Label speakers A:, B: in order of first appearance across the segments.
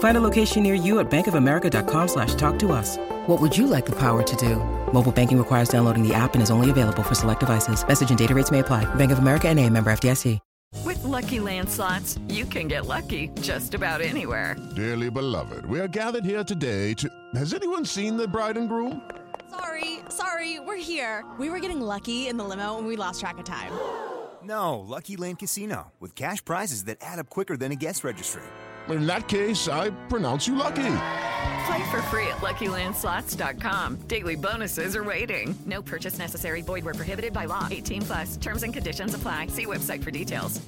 A: Find a location near you at bankofamerica.com slash talk to us. What would you like the power to do? Mobile banking requires downloading the app and is only available for select devices. Message and data rates may apply. Bank of America and a member FDIC.
B: With Lucky Land slots, you can get lucky just about anywhere.
C: Dearly beloved, we are gathered here today to... Has anyone seen the bride and groom?
D: Sorry, sorry, we're here. We were getting lucky in the limo and we lost track of time.
E: No, Lucky Land Casino, with cash prizes that add up quicker than a guest registry.
C: In that case, I pronounce you lucky.
B: Play for free at LuckyLandSlots.com. Daily bonuses are waiting. No purchase necessary. Void where prohibited by law. 18 plus. Terms and conditions apply. See website for details.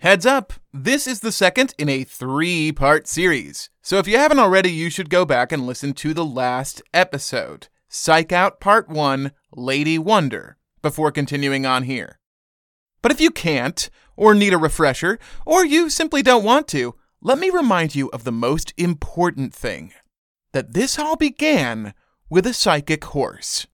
F: Heads up! This is the second in a three part series. So if you haven't already, you should go back and listen to the last episode Psych Out Part 1 Lady Wonder before continuing on here. But if you can't, or need a refresher, or you simply don't want to, let me remind you of the most important thing that this all began with a psychic horse.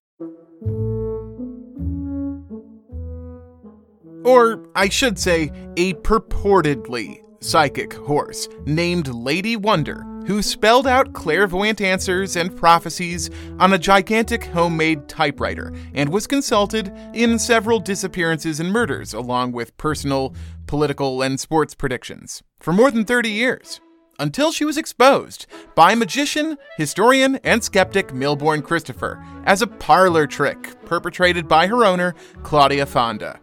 F: Or, I should say, a purportedly psychic horse named Lady Wonder, who spelled out clairvoyant answers and prophecies on a gigantic homemade typewriter and was consulted in several disappearances and murders, along with personal, political, and sports predictions, for more than 30 years. Until she was exposed by magician, historian, and skeptic Milbourne Christopher as a parlor trick perpetrated by her owner, Claudia Fonda.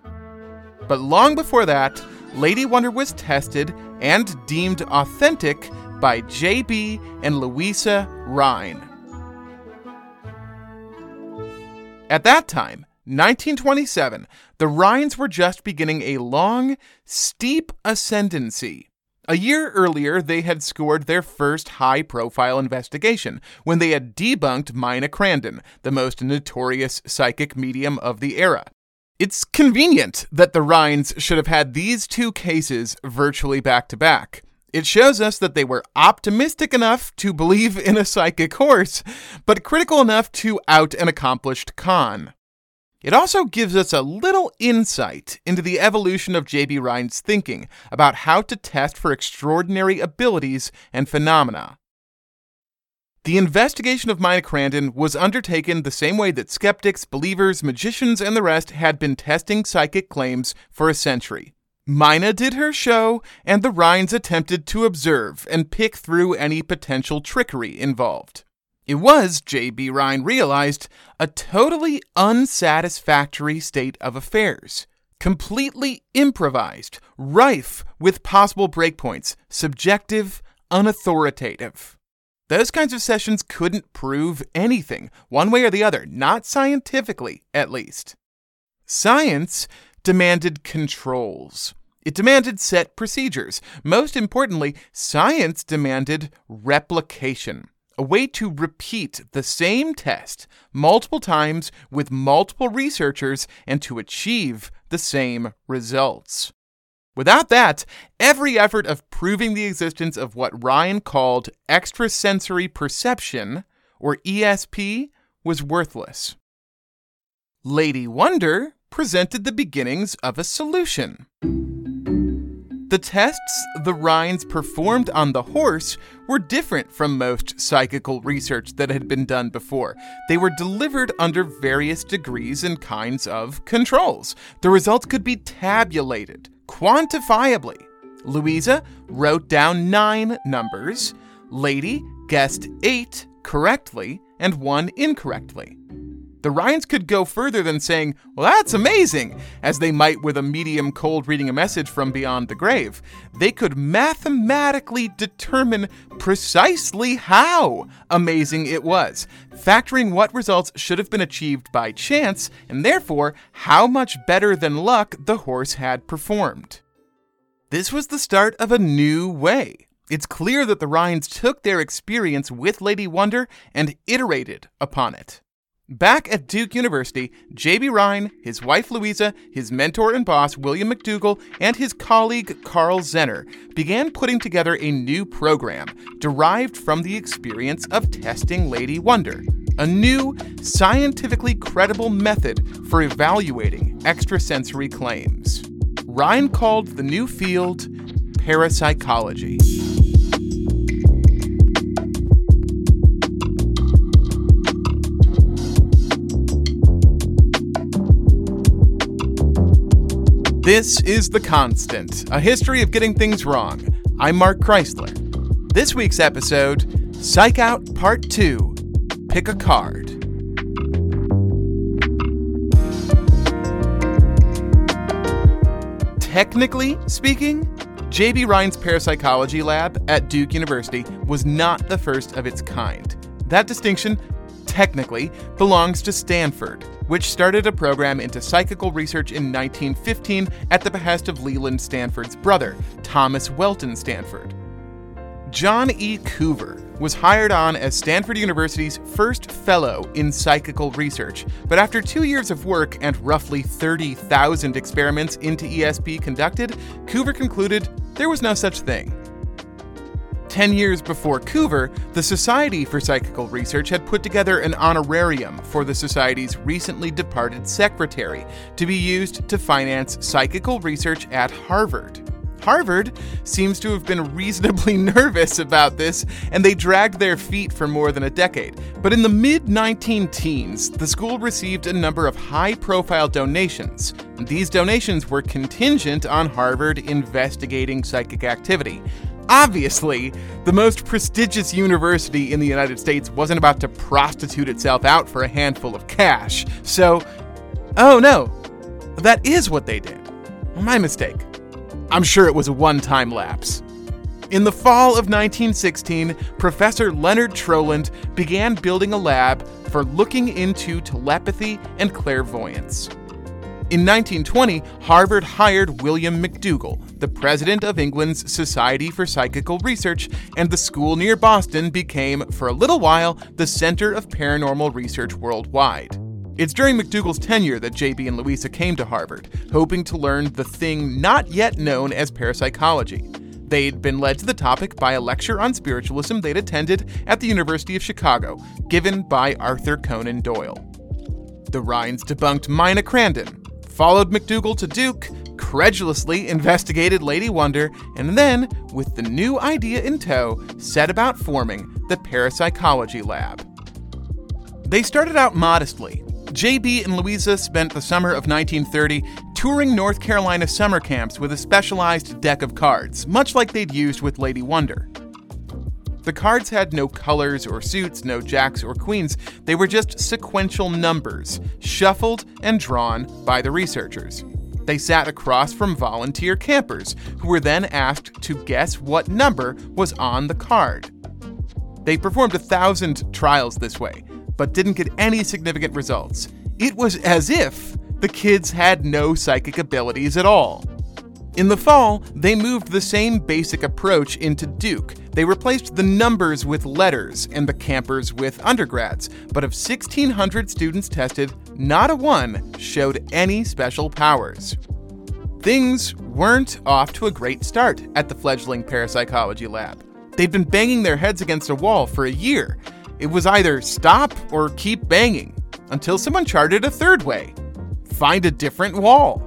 F: But long before that, Lady Wonder was tested and deemed authentic by J.B. and Louisa Rhine. At that time, 1927, the Rhines were just beginning a long, steep ascendancy. A year earlier, they had scored their first high profile investigation when they had debunked Mina Crandon, the most notorious psychic medium of the era. It's convenient that the Rhines should have had these two cases virtually back to back. It shows us that they were optimistic enough to believe in a psychic horse, but critical enough to out an accomplished con. It also gives us a little insight into the evolution of J.B. Rhine's thinking about how to test for extraordinary abilities and phenomena. The investigation of Mina Crandon was undertaken the same way that skeptics, believers, magicians, and the rest had been testing psychic claims for a century. Mina did her show, and the Rhines attempted to observe and pick through any potential trickery involved. It was, J.B. Rhine realized, a totally unsatisfactory state of affairs. Completely improvised, rife with possible breakpoints, subjective, unauthoritative. Those kinds of sessions couldn't prove anything, one way or the other, not scientifically, at least. Science demanded controls. It demanded set procedures. Most importantly, science demanded replication, a way to repeat the same test multiple times with multiple researchers and to achieve the same results. Without that, every effort of proving the existence of what Rhine called extrasensory perception, or ESP, was worthless. Lady Wonder presented the beginnings of a solution. The tests the Rhines performed on the horse were different from most psychical research that had been done before. They were delivered under various degrees and kinds of controls. The results could be tabulated quantifiably. Louisa wrote down nine numbers, Lady guessed eight correctly, and one incorrectly. The Rhines could go further than saying, Well, that's amazing, as they might with a medium cold reading a message from beyond the grave. They could mathematically determine precisely how amazing it was, factoring what results should have been achieved by chance, and therefore how much better than luck the horse had performed. This was the start of a new way. It's clear that the Rhines took their experience with Lady Wonder and iterated upon it. Back at Duke University, J.B. Rhine, his wife Louisa, his mentor and boss William McDougall, and his colleague Karl Zener began putting together a new program derived from the experience of testing Lady Wonder, a new, scientifically credible method for evaluating extrasensory claims. Rhine called the new field parapsychology. This is The Constant, a history of getting things wrong. I'm Mark Chrysler. This week's episode Psych Out Part 2 Pick a Card. Technically speaking, J.B. Rhine's parapsychology lab at Duke University was not the first of its kind. That distinction, technically, belongs to Stanford, which started a program into psychical research in 1915 at the behest of Leland Stanford's brother, Thomas Welton Stanford. John E. Coover was hired on as Stanford University's first fellow in psychical research, but after two years of work and roughly 30,000 experiments into ESP conducted, Coover concluded there was no such thing. Ten years before Coover, the Society for Psychical Research had put together an honorarium for the Society's recently departed secretary to be used to finance psychical research at Harvard. Harvard seems to have been reasonably nervous about this, and they dragged their feet for more than a decade. But in the mid 19 teens, the school received a number of high profile donations. These donations were contingent on Harvard investigating psychic activity. Obviously, the most prestigious university in the United States wasn't about to prostitute itself out for a handful of cash. So, oh no, that is what they did. My mistake. I'm sure it was a one time lapse. In the fall of 1916, Professor Leonard Troland began building a lab for looking into telepathy and clairvoyance. In 1920, Harvard hired William McDougall, the president of England's Society for Psychical Research, and the school near Boston became, for a little while, the center of paranormal research worldwide. It's during McDougall's tenure that JB and Louisa came to Harvard, hoping to learn the thing not yet known as parapsychology. They'd been led to the topic by a lecture on spiritualism they'd attended at the University of Chicago, given by Arthur Conan Doyle. The Rhines debunked Mina Crandon, followed McDougall to Duke, credulously investigated Lady Wonder, and then, with the new idea in tow, set about forming the Parapsychology Lab. They started out modestly. JB and Louisa spent the summer of 1930 touring North Carolina summer camps with a specialized deck of cards, much like they'd used with Lady Wonder. The cards had no colors or suits, no jacks or queens. They were just sequential numbers, shuffled and drawn by the researchers. They sat across from volunteer campers, who were then asked to guess what number was on the card. They performed a thousand trials this way, but didn't get any significant results. It was as if the kids had no psychic abilities at all. In the fall, they moved the same basic approach into Duke. They replaced the numbers with letters and the campers with undergrads. But of 1,600 students tested, not a one showed any special powers. Things weren't off to a great start at the fledgling parapsychology lab. They'd been banging their heads against a wall for a year. It was either stop or keep banging until someone charted a third way find a different wall.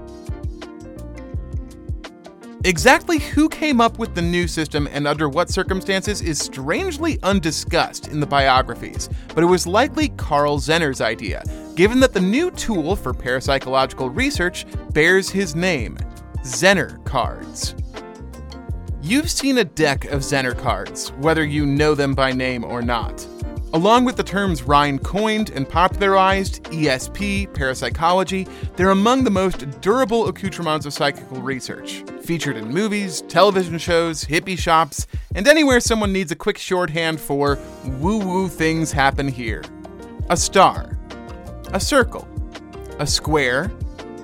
F: Exactly who came up with the new system and under what circumstances is strangely undiscussed in the biographies, but it was likely Karl Zener's idea, given that the new tool for parapsychological research bears his name Zener cards. You've seen a deck of Zener cards, whether you know them by name or not. Along with the terms Rhine coined and popularized, ESP, parapsychology, they're among the most durable accoutrements of psychical research, featured in movies, television shows, hippie shops, and anywhere someone needs a quick shorthand for woo woo things happen here. A star, a circle, a square,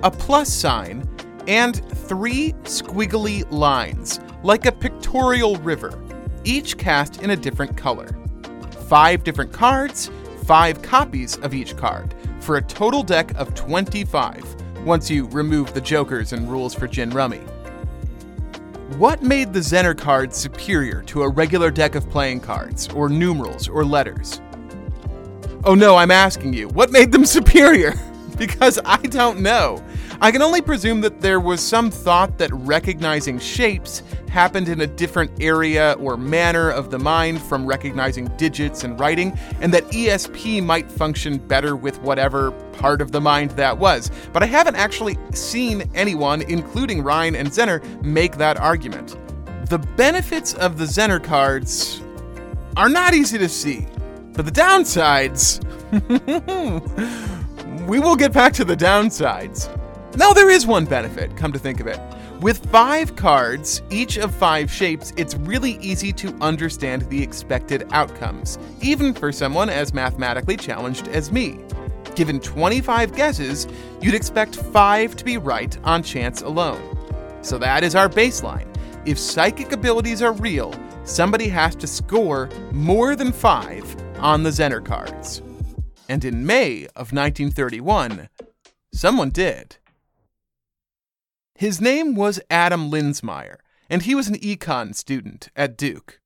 F: a plus sign, and three squiggly lines, like a pictorial river, each cast in a different color five different cards, five copies of each card, for a total deck of 25, once you remove the jokers and rules for Gin Rummy. What made the Zener card superior to a regular deck of playing cards, or numerals, or letters? Oh no, I'm asking you, what made them superior? because I don't know. I can only presume that there was some thought that recognizing shapes happened in a different area or manner of the mind from recognizing digits and writing, and that ESP might function better with whatever part of the mind that was. But I haven't actually seen anyone, including Rhine and Zener, make that argument. The benefits of the Zener cards are not easy to see, but the downsides. we will get back to the downsides. Now, there is one benefit, come to think of it. With five cards, each of five shapes, it's really easy to understand the expected outcomes, even for someone as mathematically challenged as me. Given 25 guesses, you'd expect five to be right on chance alone. So that is our baseline. If psychic abilities are real, somebody has to score more than five on the Zener cards. And in May of 1931, someone did. His name was Adam Linzmeyer, and he was an econ student at Duke.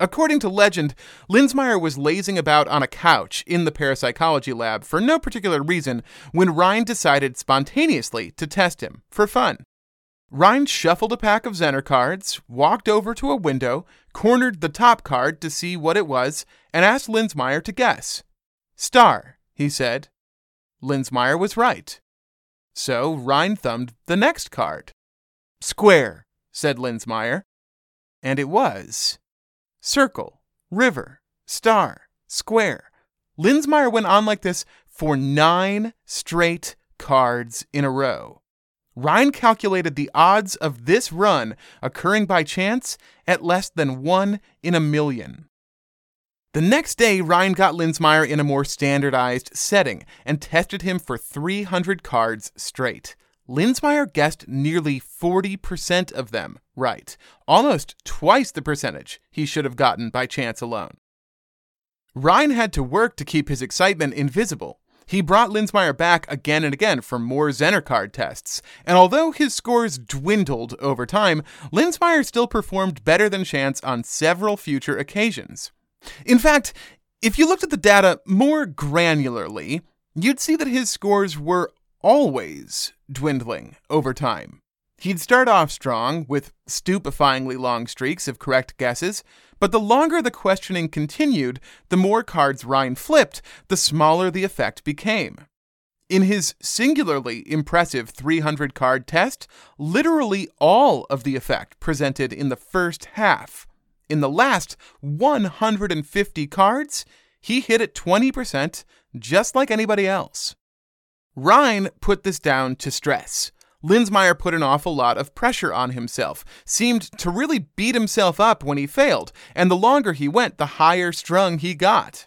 F: According to legend, Linzmeyer was lazing about on a couch in the parapsychology lab for no particular reason when Rhine decided spontaneously to test him for fun. Rhine shuffled a pack of Zener cards, walked over to a window, cornered the top card to see what it was, and asked Linzmeyer to guess. Star, he said. Linzmeyer was right. So Rhine thumbed the next card. Square, said Linzmeyer. And it was. Circle, river, star, square. Linzmeyer went on like this for nine straight cards in a row. Rhine calculated the odds of this run occurring by chance at less than one in a million. The next day, Rhine got Linzmeyer in a more standardized setting and tested him for 300 cards straight. Linzmeyer guessed nearly 40% of them right, almost twice the percentage he should have gotten by chance alone. Rhine had to work to keep his excitement invisible. He brought Linzmeyer back again and again for more Zener card tests, and although his scores dwindled over time, Linzmeyer still performed better than chance on several future occasions. In fact, if you looked at the data more granularly, you'd see that his scores were always dwindling over time. He'd start off strong with stupefyingly long streaks of correct guesses, but the longer the questioning continued, the more cards Rhine flipped, the smaller the effect became. In his singularly impressive 300 card test, literally all of the effect presented in the first half. In the last 150 cards, he hit it 20%, just like anybody else. Rhine put this down to stress. Linzmeyer put an awful lot of pressure on himself, seemed to really beat himself up when he failed, and the longer he went, the higher strung he got.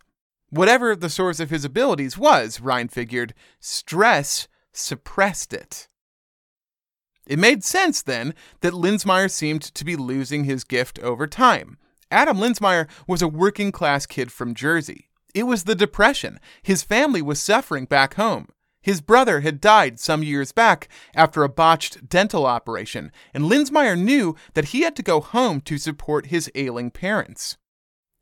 F: Whatever the source of his abilities was, Rhine figured, stress suppressed it. It made sense then that Linzmeyer seemed to be losing his gift over time. Adam Linzmeyer was a working class kid from Jersey. It was the Depression. His family was suffering back home. His brother had died some years back after a botched dental operation, and Linzmeyer knew that he had to go home to support his ailing parents.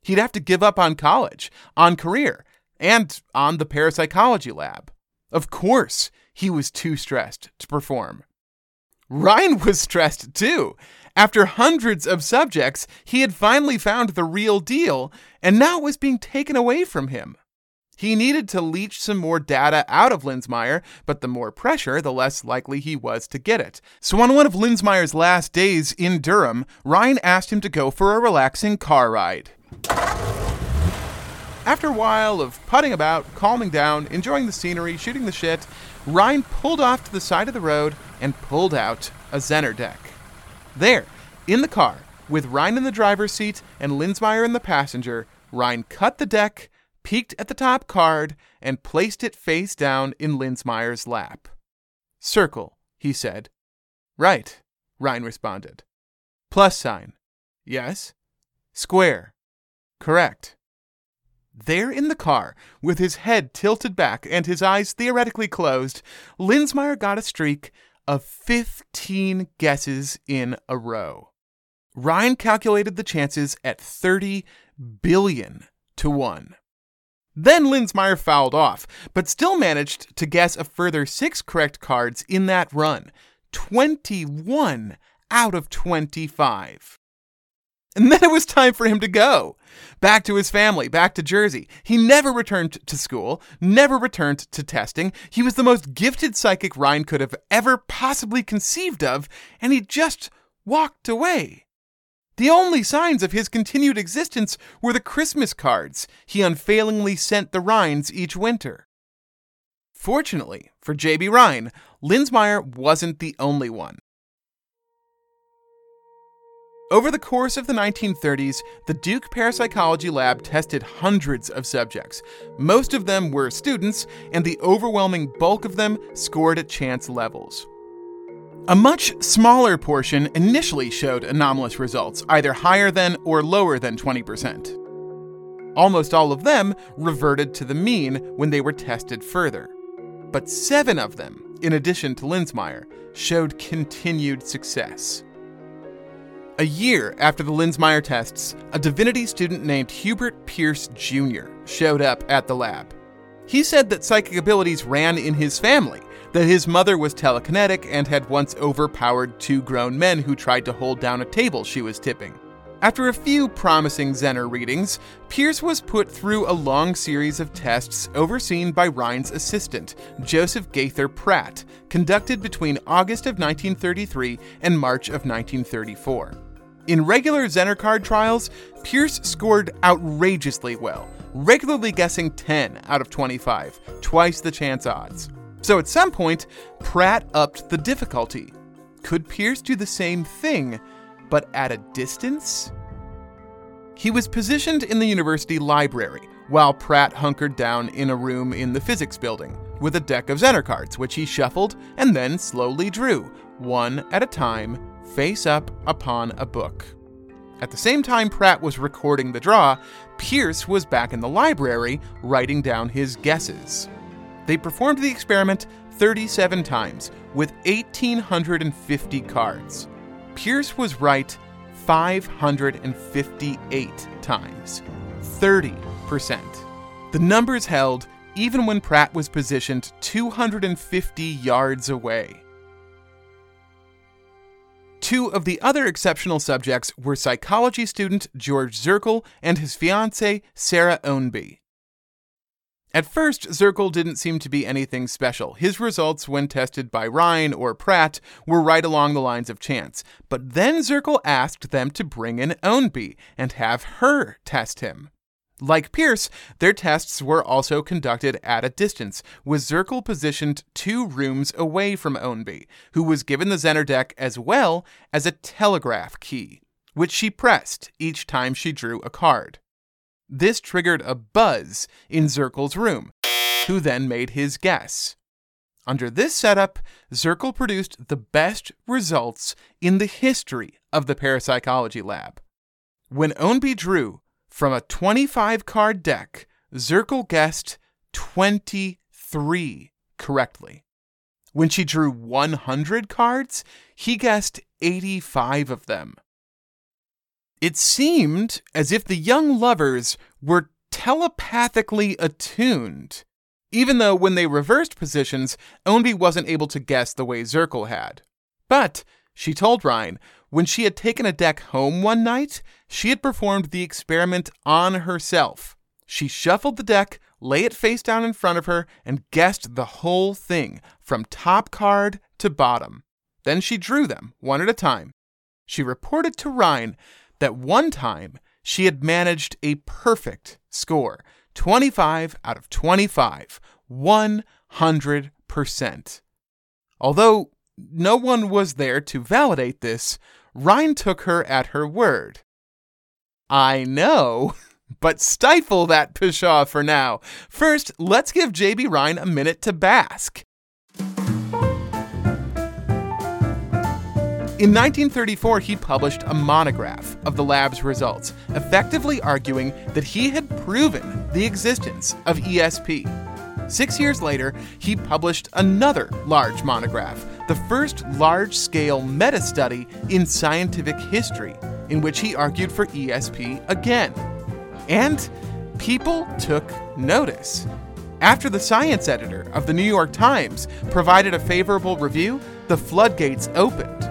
F: He'd have to give up on college, on career, and on the parapsychology lab. Of course, he was too stressed to perform. Rhine was stressed too. After hundreds of subjects, he had finally found the real deal, and now it was being taken away from him. He needed to leech some more data out of Linzmeyer, but the more pressure, the less likely he was to get it. So, on one of Linzmeyer's last days in Durham, Rhine asked him to go for a relaxing car ride. After a while of putting about, calming down, enjoying the scenery, shooting the shit, Rhine pulled off to the side of the road and pulled out a Zener deck. There, in the car, with Rhine in the driver's seat and Linzmeyer in the passenger, Rhine cut the deck, peeked at the top card, and placed it face down in Linzmeyer's lap. Circle, he said. Right, Rhine responded. Plus sign. Yes. Square. Correct. There in the car, with his head tilted back and his eyes theoretically closed, Linzmeyer got a streak of 15 guesses in a row. Rhine calculated the chances at 30 billion to 1. Then Linzmeyer fouled off, but still managed to guess a further six correct cards in that run 21 out of 25. And then it was time for him to go. Back to his family, back to Jersey. He never returned to school, never returned to testing. He was the most gifted psychic Rhine could have ever possibly conceived of, and he just walked away. The only signs of his continued existence were the Christmas cards he unfailingly sent the Rhines each winter. Fortunately for J.B. Rhine, Linzmeyer wasn't the only one. Over the course of the 1930s, the Duke Parapsychology Lab tested hundreds of subjects. Most of them were students, and the overwhelming bulk of them scored at chance levels. A much smaller portion initially showed anomalous results, either higher than or lower than 20%. Almost all of them reverted to the mean when they were tested further. But seven of them, in addition to Linzmeyer, showed continued success. A year after the Linzmeyer tests, a divinity student named Hubert Pearce Jr. showed up at the lab. He said that psychic abilities ran in his family, that his mother was telekinetic and had once overpowered two grown men who tried to hold down a table she was tipping. After a few promising Zener readings, Pearce was put through a long series of tests overseen by Rhine's assistant, Joseph Gaither Pratt, conducted between August of 1933 and March of 1934. In regular Zener card trials, Pearce scored outrageously well, regularly guessing 10 out of 25, twice the chance odds. So at some point, Pratt upped the difficulty. Could Pearce do the same thing, but at a distance? He was positioned in the university library, while Pratt hunkered down in a room in the physics building, with a deck of Zener cards, which he shuffled and then slowly drew, one at a time, face up upon a book. At the same time Pratt was recording the draw, Pearce was back in the library writing down his guesses. They performed the experiment 37 times with 1,850 cards. Pearce was right 558 times. 30%. The numbers held even when Pratt was positioned 250 yards away. Two of the other exceptional subjects were psychology student George Zirkle and his fiancée Sarah Ownby. At first, Zirkle didn't seem to be anything special. His results, when tested by Rhine or Pratt, were right along the lines of chance. But then Zirkle asked them to bring in Ownby and have her test him. Like Pearce, their tests were also conducted at a distance, with Zirkle positioned two rooms away from Ownby, who was given the Zener deck as well as a telegraph key, which she pressed each time she drew a card. This triggered a buzz in Zirkle's room, who then made his guess. Under this setup, Zirkle produced the best results in the history of the parapsychology lab. When Ownby drew from a 25 card deck, Zirkle guessed 23 correctly. When she drew 100 cards, he guessed 85 of them. It seemed as if the young lovers were telepathically attuned, even though when they reversed positions, Ownby wasn't able to guess the way Zirkle had. But, she told Rhine, when she had taken a deck home one night, she had performed the experiment on herself. She shuffled the deck, lay it face down in front of her, and guessed the whole thing, from top card to bottom. Then she drew them, one at a time. She reported to Rhine that one time she had managed a perfect score 25 out of 25, 100%. Although no one was there to validate this, Rhine took her at her word. I know, but stifle that pshaw for now. First, let's give JB Rhine a minute to bask. In 1934, he published a monograph of the lab's results, effectively arguing that he had proven the existence of ESP. Six years later, he published another large monograph, the first large scale meta study in scientific history, in which he argued for ESP again. And people took notice. After the science editor of the New York Times provided a favorable review, the floodgates opened.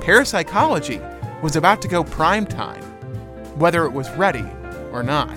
F: Parapsychology was about to go prime time, whether it was ready or not.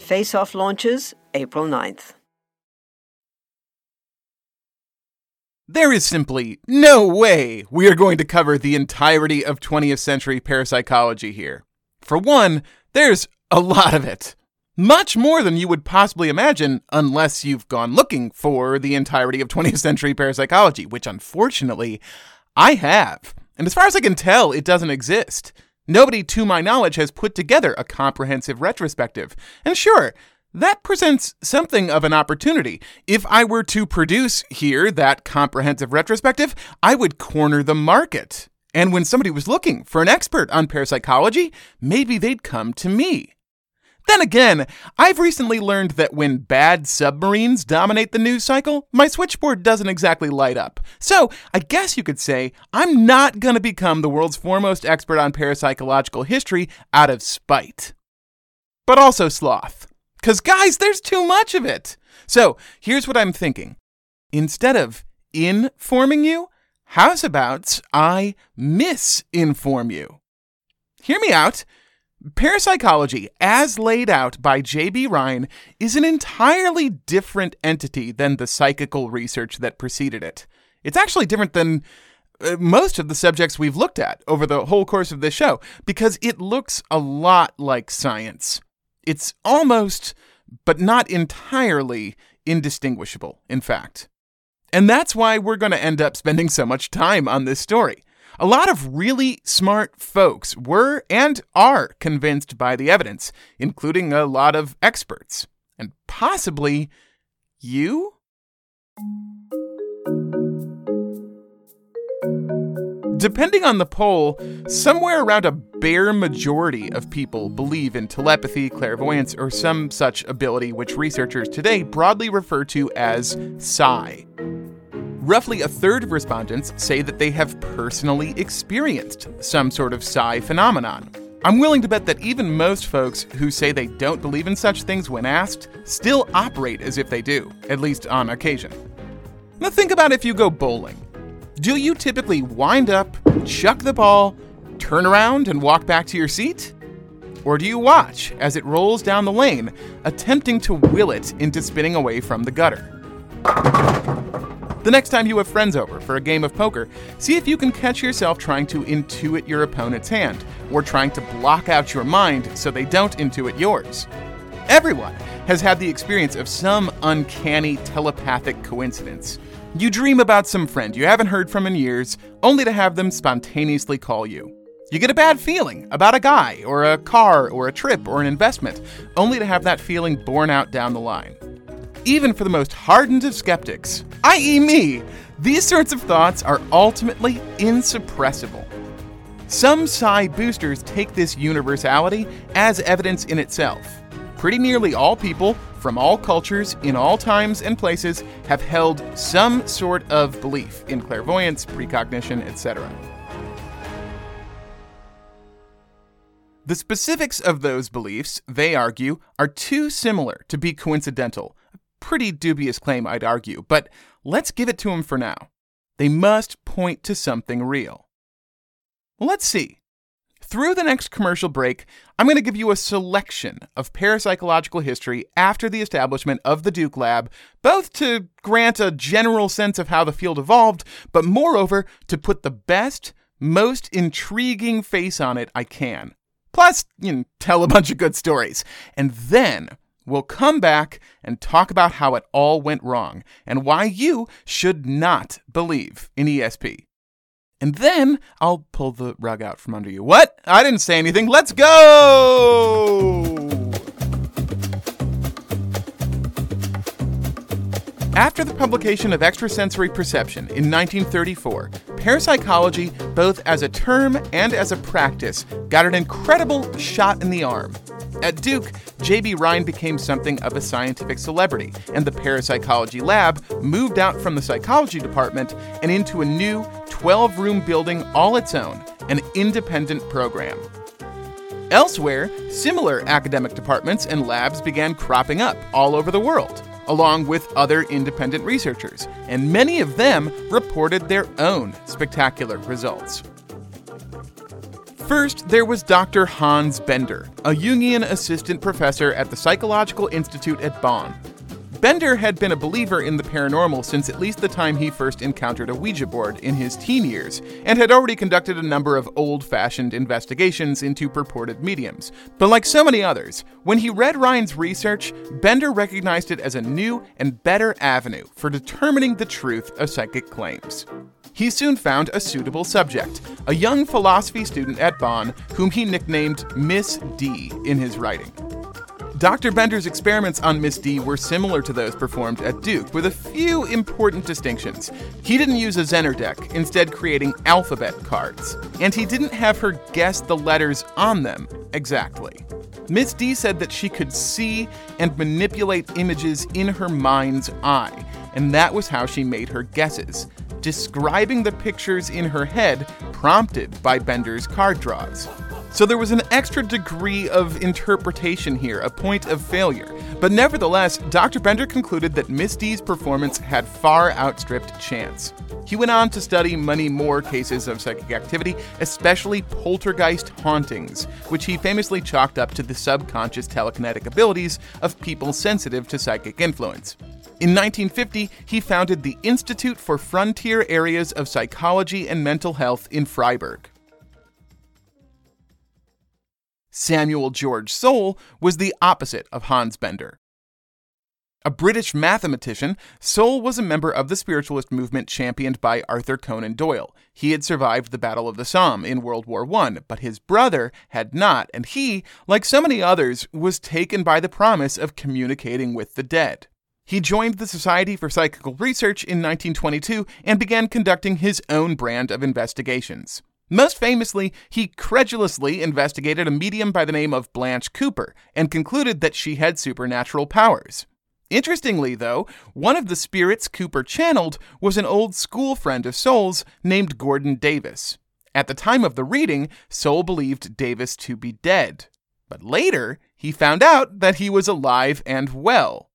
G: Face Off launches April 9th.
F: There is simply no way we are going to cover the entirety of 20th century parapsychology here. For one, there's a lot of it. Much more than you would possibly imagine unless you've gone looking for the entirety of 20th century parapsychology, which unfortunately I have. And as far as I can tell, it doesn't exist. Nobody, to my knowledge, has put together a comprehensive retrospective. And sure, that presents something of an opportunity. If I were to produce here that comprehensive retrospective, I would corner the market. And when somebody was looking for an expert on parapsychology, maybe they'd come to me. Then again, I've recently learned that when bad submarines dominate the news cycle, my switchboard doesn't exactly light up. So, I guess you could say I'm not going to become the world's foremost expert on parapsychological history out of spite. But also sloth. Because, guys, there's too much of it. So, here's what I'm thinking. Instead of informing you, how's about I misinform you? Hear me out. Parapsychology, as laid out by J.B. Rhine, is an entirely different entity than the psychical research that preceded it. It's actually different than uh, most of the subjects we've looked at over the whole course of this show because it looks a lot like science. It's almost, but not entirely, indistinguishable, in fact. And that's why we're going to end up spending so much time on this story. A lot of really smart folks were and are convinced by the evidence, including a lot of experts. And possibly you? Depending on the poll, somewhere around a bare majority of people believe in telepathy, clairvoyance, or some such ability which researchers today broadly refer to as psi. Roughly a third of respondents say that they have personally experienced some sort of psi phenomenon. I'm willing to bet that even most folks who say they don't believe in such things when asked still operate as if they do, at least on occasion. Now think about if you go bowling. Do you typically wind up, chuck the ball, turn around, and walk back to your seat? Or do you watch as it rolls down the lane, attempting to will it into spinning away from the gutter? The next time you have friends over for a game of poker, see if you can catch yourself trying to intuit your opponent's hand, or trying to block out your mind so they don't intuit yours. Everyone has had the experience of some uncanny telepathic coincidence. You dream about some friend you haven't heard from in years, only to have them spontaneously call you. You get a bad feeling about a guy, or a car, or a trip, or an investment, only to have that feeling borne out down the line. Even for the most hardened of skeptics, i.e., me, these sorts of thoughts are ultimately insuppressible. Some psi boosters take this universality as evidence in itself. Pretty nearly all people from all cultures, in all times and places, have held some sort of belief in clairvoyance, precognition, etc. The specifics of those beliefs, they argue, are too similar to be coincidental, pretty dubious claim, I'd argue, but let's give it to them for now. They must point to something real. Let's see. Through the next commercial break, I'm going to give you a selection of parapsychological history after the establishment of the Duke Lab, both to grant a general sense of how the field evolved, but moreover, to put the best, most intriguing face on it I can. Plus, you know, tell a bunch of good stories. And then We'll come back and talk about how it all went wrong and why you should not believe in ESP. And then I'll pull the rug out from under you. What? I didn't say anything. Let's go! After the publication of Extrasensory Perception in 1934, parapsychology, both as a term and as a practice, got an incredible shot in the arm. At Duke, J.B. Rhine became something of a scientific celebrity, and the parapsychology lab moved out from the psychology department and into a new 12 room building all its own, an independent program. Elsewhere, similar academic departments and labs began cropping up all over the world along with other independent researchers, and many of them reported their own spectacular results. First, there was Dr. Hans Bender, a Jungian assistant professor at the Psychological Institute at Bonn. Bender had been a believer in the paranormal since at least the time he first encountered a Ouija board in his teen years, and had already conducted a number of old fashioned investigations into purported mediums. But like so many others, when he read Rhine's research, Bender recognized it as a new and better avenue for determining the truth of psychic claims. He soon found a suitable subject, a young philosophy student at Bonn whom he nicknamed Miss D in his writing. Dr. Bender's experiments on Miss D were similar to those performed at Duke, with a few important distinctions. He didn't use a Zener deck, instead, creating alphabet cards. And he didn't have her guess the letters on them exactly. Miss D said that she could see and manipulate images in her mind's eye, and that was how she made her guesses, describing the pictures in her head prompted by Bender's card draws. So there was an extra degree of interpretation here, a point of failure. But nevertheless, Dr. Bender concluded that Miss D's performance had far outstripped chance. He went on to study many more cases of psychic activity, especially poltergeist hauntings, which he famously chalked up to the subconscious telekinetic abilities of people sensitive to psychic influence. In 1950, he founded the Institute for Frontier Areas of Psychology and Mental Health in Freiburg. Samuel George Soal was the opposite of Hans Bender. A British mathematician, Soal was a member of the spiritualist movement championed by Arthur Conan Doyle. He had survived the Battle of the Somme in World War I, but his brother had not, and he, like so many others, was taken by the promise of communicating with the dead. He joined the Society for Psychical Research in 1922 and began conducting his own brand of investigations. Most famously, he credulously investigated a medium by the name of Blanche Cooper and concluded that she had supernatural powers. Interestingly, though, one of the spirits Cooper channeled was an old school friend of Soal's named Gordon Davis. At the time of the reading, Soal believed Davis to be dead. But later, he found out that he was alive and well.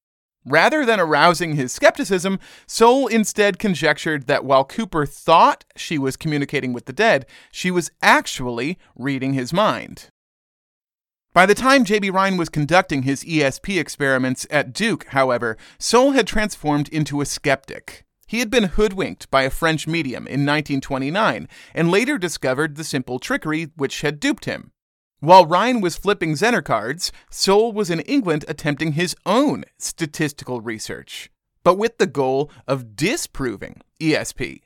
F: Rather than arousing his skepticism, Soal instead conjectured that while Cooper thought she was communicating with the dead, she was actually reading his mind. By the time J.B. Rhine was conducting his ESP experiments at Duke, however, Soal had transformed into a skeptic. He had been hoodwinked by a French medium in 1929 and later discovered the simple trickery which had duped him. While Rhine was flipping Zener cards, Soal was in England attempting his own statistical research, but with the goal of disproving ESP.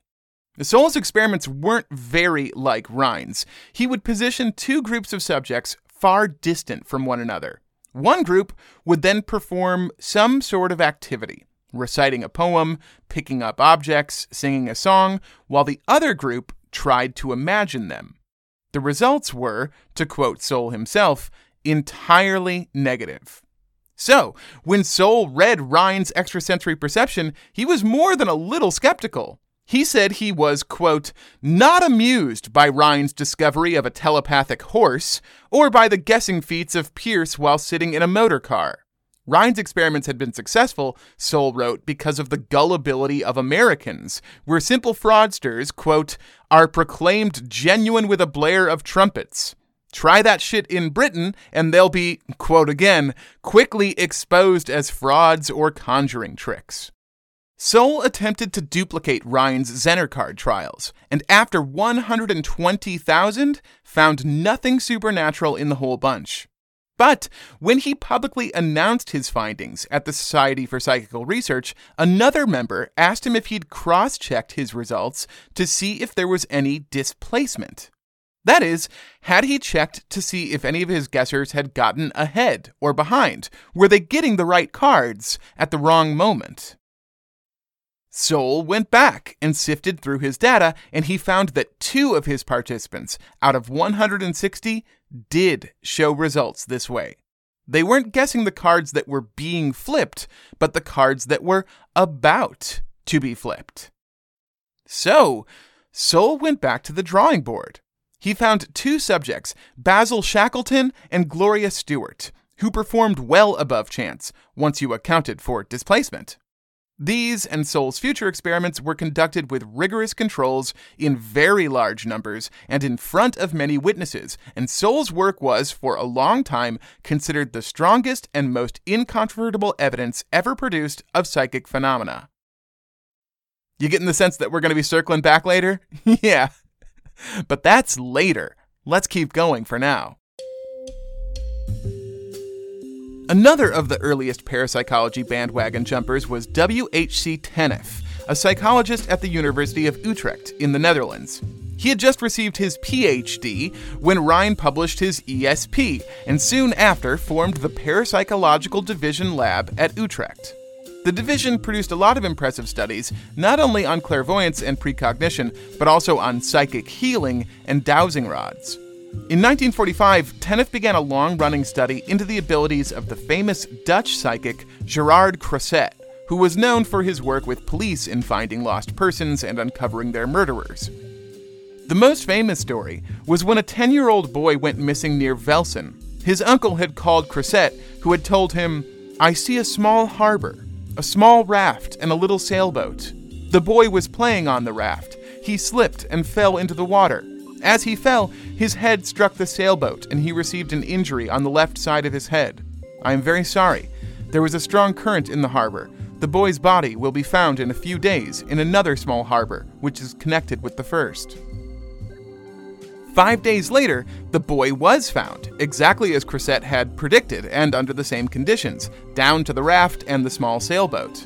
F: Soal's experiments weren't very like Rhine's. He would position two groups of subjects far distant from one another. One group would then perform some sort of activity, reciting a poem, picking up objects, singing a song, while the other group tried to imagine them. The results were, to quote Soal himself, entirely negative. So, when Soal read Rhine's extrasensory perception, he was more than a little skeptical. He said he was, quote, not amused by Rhine's discovery of a telepathic horse or by the guessing feats of Pearce while sitting in a motor car. Rhine's experiments had been successful, Soal wrote, because of the gullibility of Americans, where simple fraudsters, quote, are proclaimed genuine with a blare of trumpets. Try that shit in Britain, and they'll be, quote again, quickly exposed as frauds or conjuring tricks. Soal attempted to duplicate Rhine's Zener card trials, and after 120,000, found nothing supernatural in the whole bunch. But when he publicly announced his findings at the Society for Psychical Research, another member asked him if he'd cross checked his results to see if there was any displacement. That is, had he checked to see if any of his guessers had gotten ahead or behind? Were they getting the right cards at the wrong moment? Soal went back and sifted through his data, and he found that two of his participants out of 160 did show results this way. They weren't guessing the cards that were being flipped, but the cards that were about to be flipped. So, Soal went back to the drawing board. He found two subjects, Basil Shackleton and Gloria Stewart, who performed well above chance once you accounted for displacement. These and Soal's future experiments were conducted with rigorous controls in very large numbers and in front of many witnesses, and Soal's work was, for a long time, considered the strongest and most incontrovertible evidence ever produced of psychic phenomena. You getting the sense that we're going to be circling back later? yeah. But that's later. Let's keep going for now. Another of the earliest parapsychology bandwagon jumpers was W.H.C. Tenhaeff, a psychologist at the University of Utrecht in the Netherlands. He had just received his PhD when Rhine published his ESP, and soon after formed the Parapsychological Division Lab at Utrecht. The division produced a lot of impressive studies, not only on clairvoyance and precognition, but also on psychic healing and dowsing rods. In 1945, Tenhaeff began a long running study into the abilities of the famous Dutch psychic Gerard Croiset, who was known for his work with police in finding lost persons and uncovering their murderers. The most famous story was when a 10 year old boy went missing near Velsen. His uncle had called Croiset, who had told him, I see a small harbor, a small raft, and a little sailboat. The boy was playing on the raft. He slipped and fell into the water. As he fell, his head struck the sailboat and he received an injury on the left side of his head. I am very sorry. There was a strong current in the harbor. The boy's body will be found in a few days in another small harbor, which is connected with the first. Five days later, the boy was found, exactly as Croiset had predicted and under the same conditions, down to the raft and the small sailboat.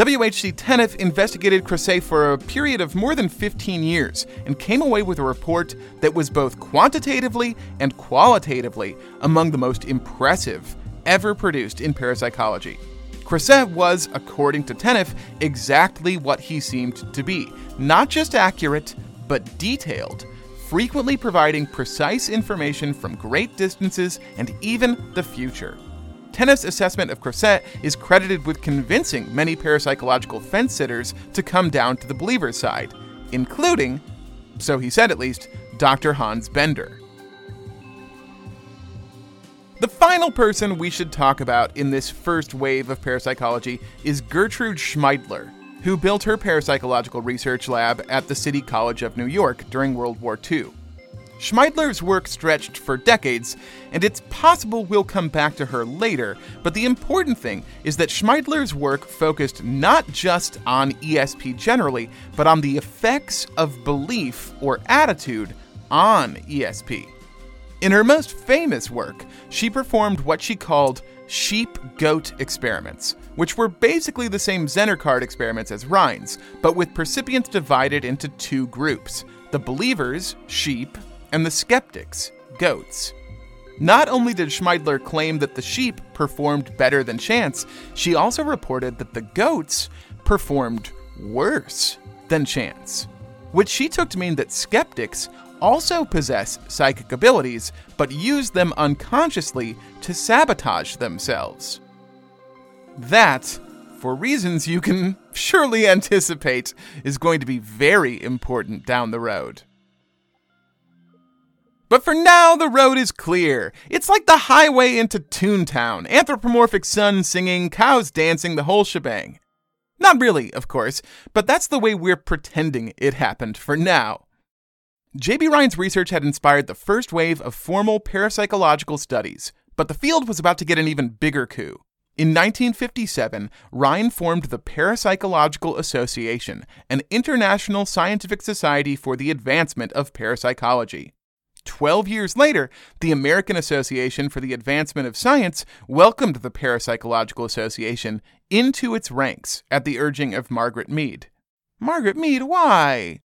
F: WHC Tenhaeff investigated Croiset for a period of more than 15 years and came away with a report that was both quantitatively and qualitatively among the most impressive ever produced in parapsychology. Croiset was, according to Tenhaeff, exactly what he seemed to be not just accurate, but detailed, frequently providing precise information from great distances and even the future. Tenhaeff's assessment of Croiset is credited with convincing many parapsychological fence sitters to come down to the believer's side, including, so he said at least, Dr. Hans Bender. The final person we should talk about in this first wave of parapsychology is Gertrude Schmeidler, who built her parapsychological research lab at the City College of New York during World War II. Schmeidler's work stretched for decades, and it's possible we'll come back to her later, but the important thing is that Schmeidler's work focused not just on ESP generally, but on the effects of belief or attitude on ESP. In her most famous work, she performed what she called sheep goat experiments, which were basically the same Zener card experiments as Rhines, but with percipients divided into two groups the believers, sheep, and the skeptics, goats. Not only did Schmeidler claim that the sheep performed better than chance, she also reported that the goats performed worse than chance, which she took to mean that skeptics also possess psychic abilities, but use them unconsciously to sabotage themselves. That, for reasons you can surely anticipate, is going to be very important down the road. But for now, the road is clear. It's like the highway into Toontown anthropomorphic sun singing, cows dancing, the whole shebang. Not really, of course, but that's the way we're pretending it happened for now. J.B. Rhine's research had inspired the first wave of formal parapsychological studies, but the field was about to get an even bigger coup. In 1957, Rhine formed the Parapsychological Association, an international scientific society for the advancement of parapsychology. Twelve years later, the American Association for the Advancement of Science welcomed the Parapsychological Association into its ranks at the urging of Margaret Mead. Margaret Mead, why?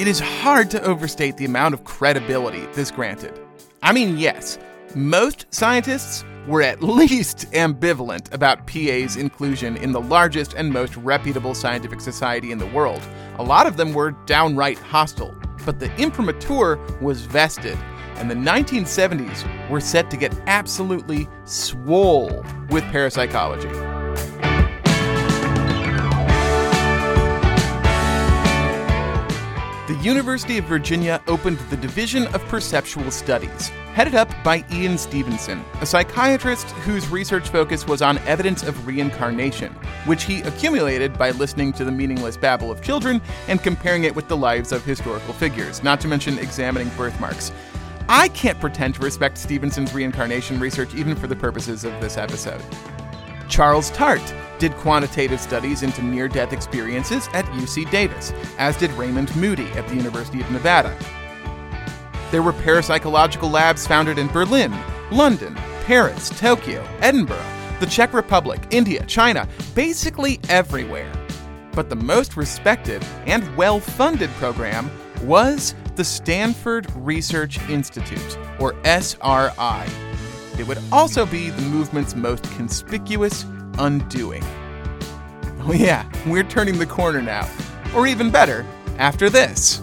F: It is hard to overstate the amount of credibility this granted. I mean, yes, most scientists were at least ambivalent about PA's inclusion in the largest and most reputable scientific society in the world. A lot of them were downright hostile but the imprimatur was vested, and the 1970s were set to get absolutely swole with parapsychology. The University of Virginia opened the Division of Perceptual Studies, headed up by Ian Stevenson, a psychiatrist whose research focus was on evidence of reincarnation, which he accumulated by listening to the meaningless babble of children and comparing it with the lives of historical figures, not to mention examining birthmarks. I can't pretend to respect Stevenson's reincarnation research even for the purposes of this episode. Charles Tart did quantitative studies into near death experiences at UC Davis, as did Raymond Moody at the University of Nevada. There were parapsychological labs founded in Berlin, London, Paris, Tokyo, Edinburgh, the Czech Republic, India, China, basically everywhere. But the most respected and well funded program was the Stanford Research Institute, or SRI. It would also be the movement's most conspicuous undoing. Oh, yeah, we're turning the corner now. Or even better, after this.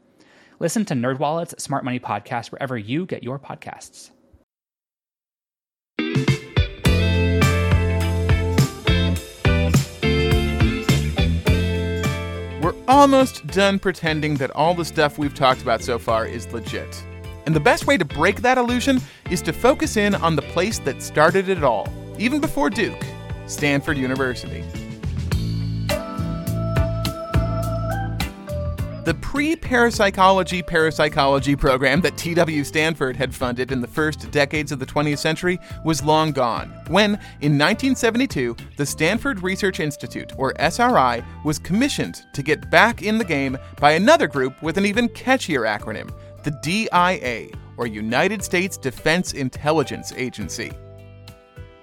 H: Listen to NerdWallet's Smart Money Podcast wherever you get your podcasts.
F: We're almost done pretending that all the stuff we've talked about so far is legit. And the best way to break that illusion is to focus in on the place that started it all, even before Duke Stanford University. The pre parapsychology parapsychology program that TW Stanford had funded in the first decades of the 20th century was long gone when, in 1972, the Stanford Research Institute, or SRI, was commissioned to get back in the game by another group with an even catchier acronym the DIA, or United States Defense Intelligence Agency.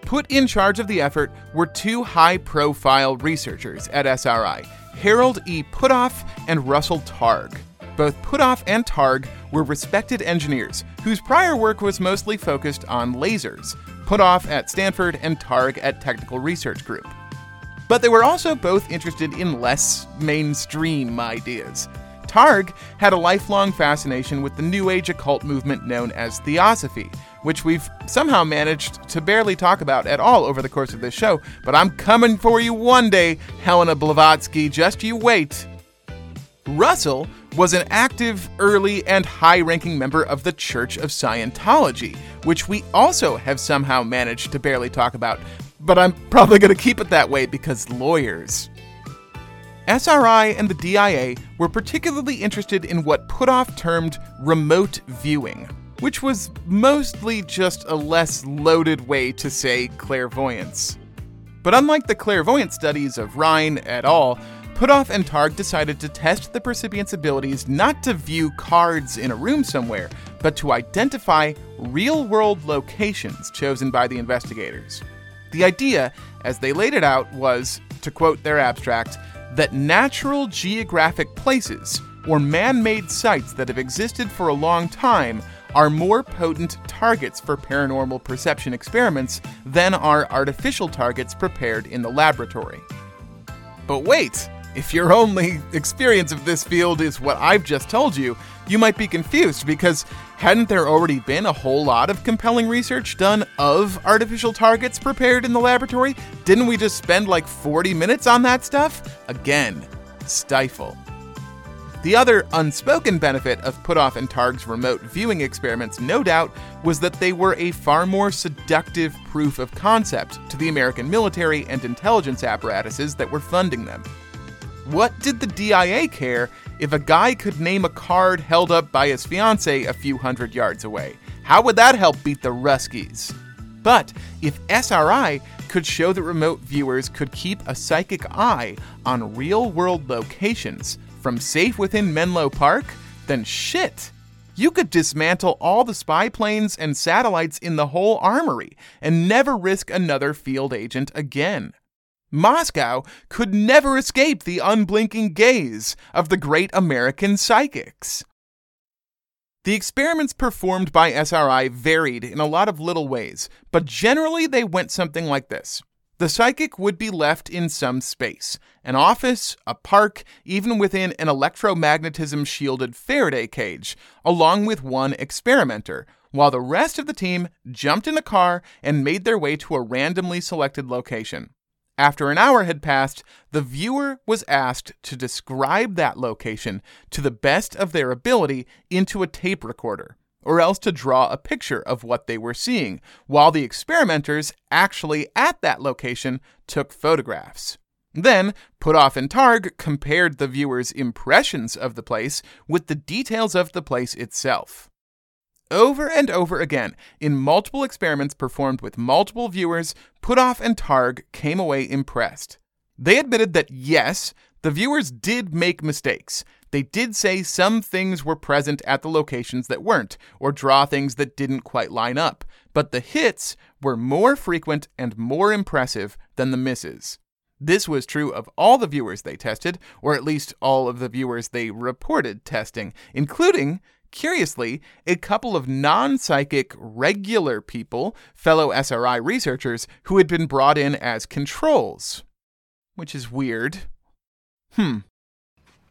F: Put in charge of the effort were two high profile researchers at SRI Harold E. Puthoff and Russell Targ. Both Puthoff and Targ were respected engineers whose prior work was mostly focused on lasers, Puthoff at Stanford and Targ at Technical Research Group. But they were also both interested in less mainstream ideas. Targ had a lifelong fascination with the New Age occult movement known as Theosophy, which we've somehow managed to barely talk about at all over the course of this show. But I'm coming for you one day, Helena Blavatsky, just you wait. Russell was an active, early, and high ranking member of the Church of Scientology, which we also have somehow managed to barely talk about. But I'm probably going to keep it that way because lawyers. SRI and the DIA were particularly interested in what Puthoff termed remote viewing, which was mostly just a less loaded way to say clairvoyance. But unlike the clairvoyant studies of Rhine et al., Puthoff and Targ decided to test the percipient's abilities not to view cards in a room somewhere, but to identify real world locations chosen by the investigators. The idea, as they laid it out, was, to quote their abstract, that natural geographic places, or man made sites that have existed for a long time, are more potent targets for paranormal perception experiments than are artificial targets prepared in the laboratory. But wait! If your only experience of this field is what I've just told you, you might be confused because hadn't there already been a whole lot of compelling research done of artificial targets prepared in the laboratory? Didn't we just spend like 40 minutes on that stuff? Again, stifle. The other unspoken benefit of Puthoff and Targ's remote viewing experiments, no doubt, was that they were a far more seductive proof of concept to the American military and intelligence apparatuses that were funding them. What did the DIA care if a guy could name a card held up by his fiancee a few hundred yards away? How would that help beat the Ruskies? But if SRI could show that remote viewers could keep a psychic eye on real world locations from safe within Menlo Park, then shit. You could dismantle all the spy planes and satellites in the whole armory and never risk another field agent again. Moscow could never escape the unblinking gaze of the great American psychics. The experiments performed by SRI varied in a lot of little ways, but generally they went something like this. The psychic would be left in some space an office, a park, even within an electromagnetism shielded Faraday cage, along with one experimenter, while the rest of the team jumped in a car and made their way to a randomly selected location. After an hour had passed, the viewer was asked to describe that location to the best of their ability into a tape recorder, or else to draw a picture of what they were seeing, while the experimenters actually at that location took photographs. Then, Puthoff and Targ compared the viewer's impressions of the place with the details of the place itself. Over and over again, in multiple experiments performed with multiple viewers, Puthoff and Targ came away impressed. They admitted that yes, the viewers did make mistakes. They did say some things were present at the locations that weren't, or draw things that didn't quite line up, but the hits were more frequent and more impressive than the misses. This was true of all the viewers they tested, or at least all of the viewers they reported testing, including Curiously, a couple of non psychic regular people, fellow SRI researchers, who had been brought in as controls. Which is weird. Hmm.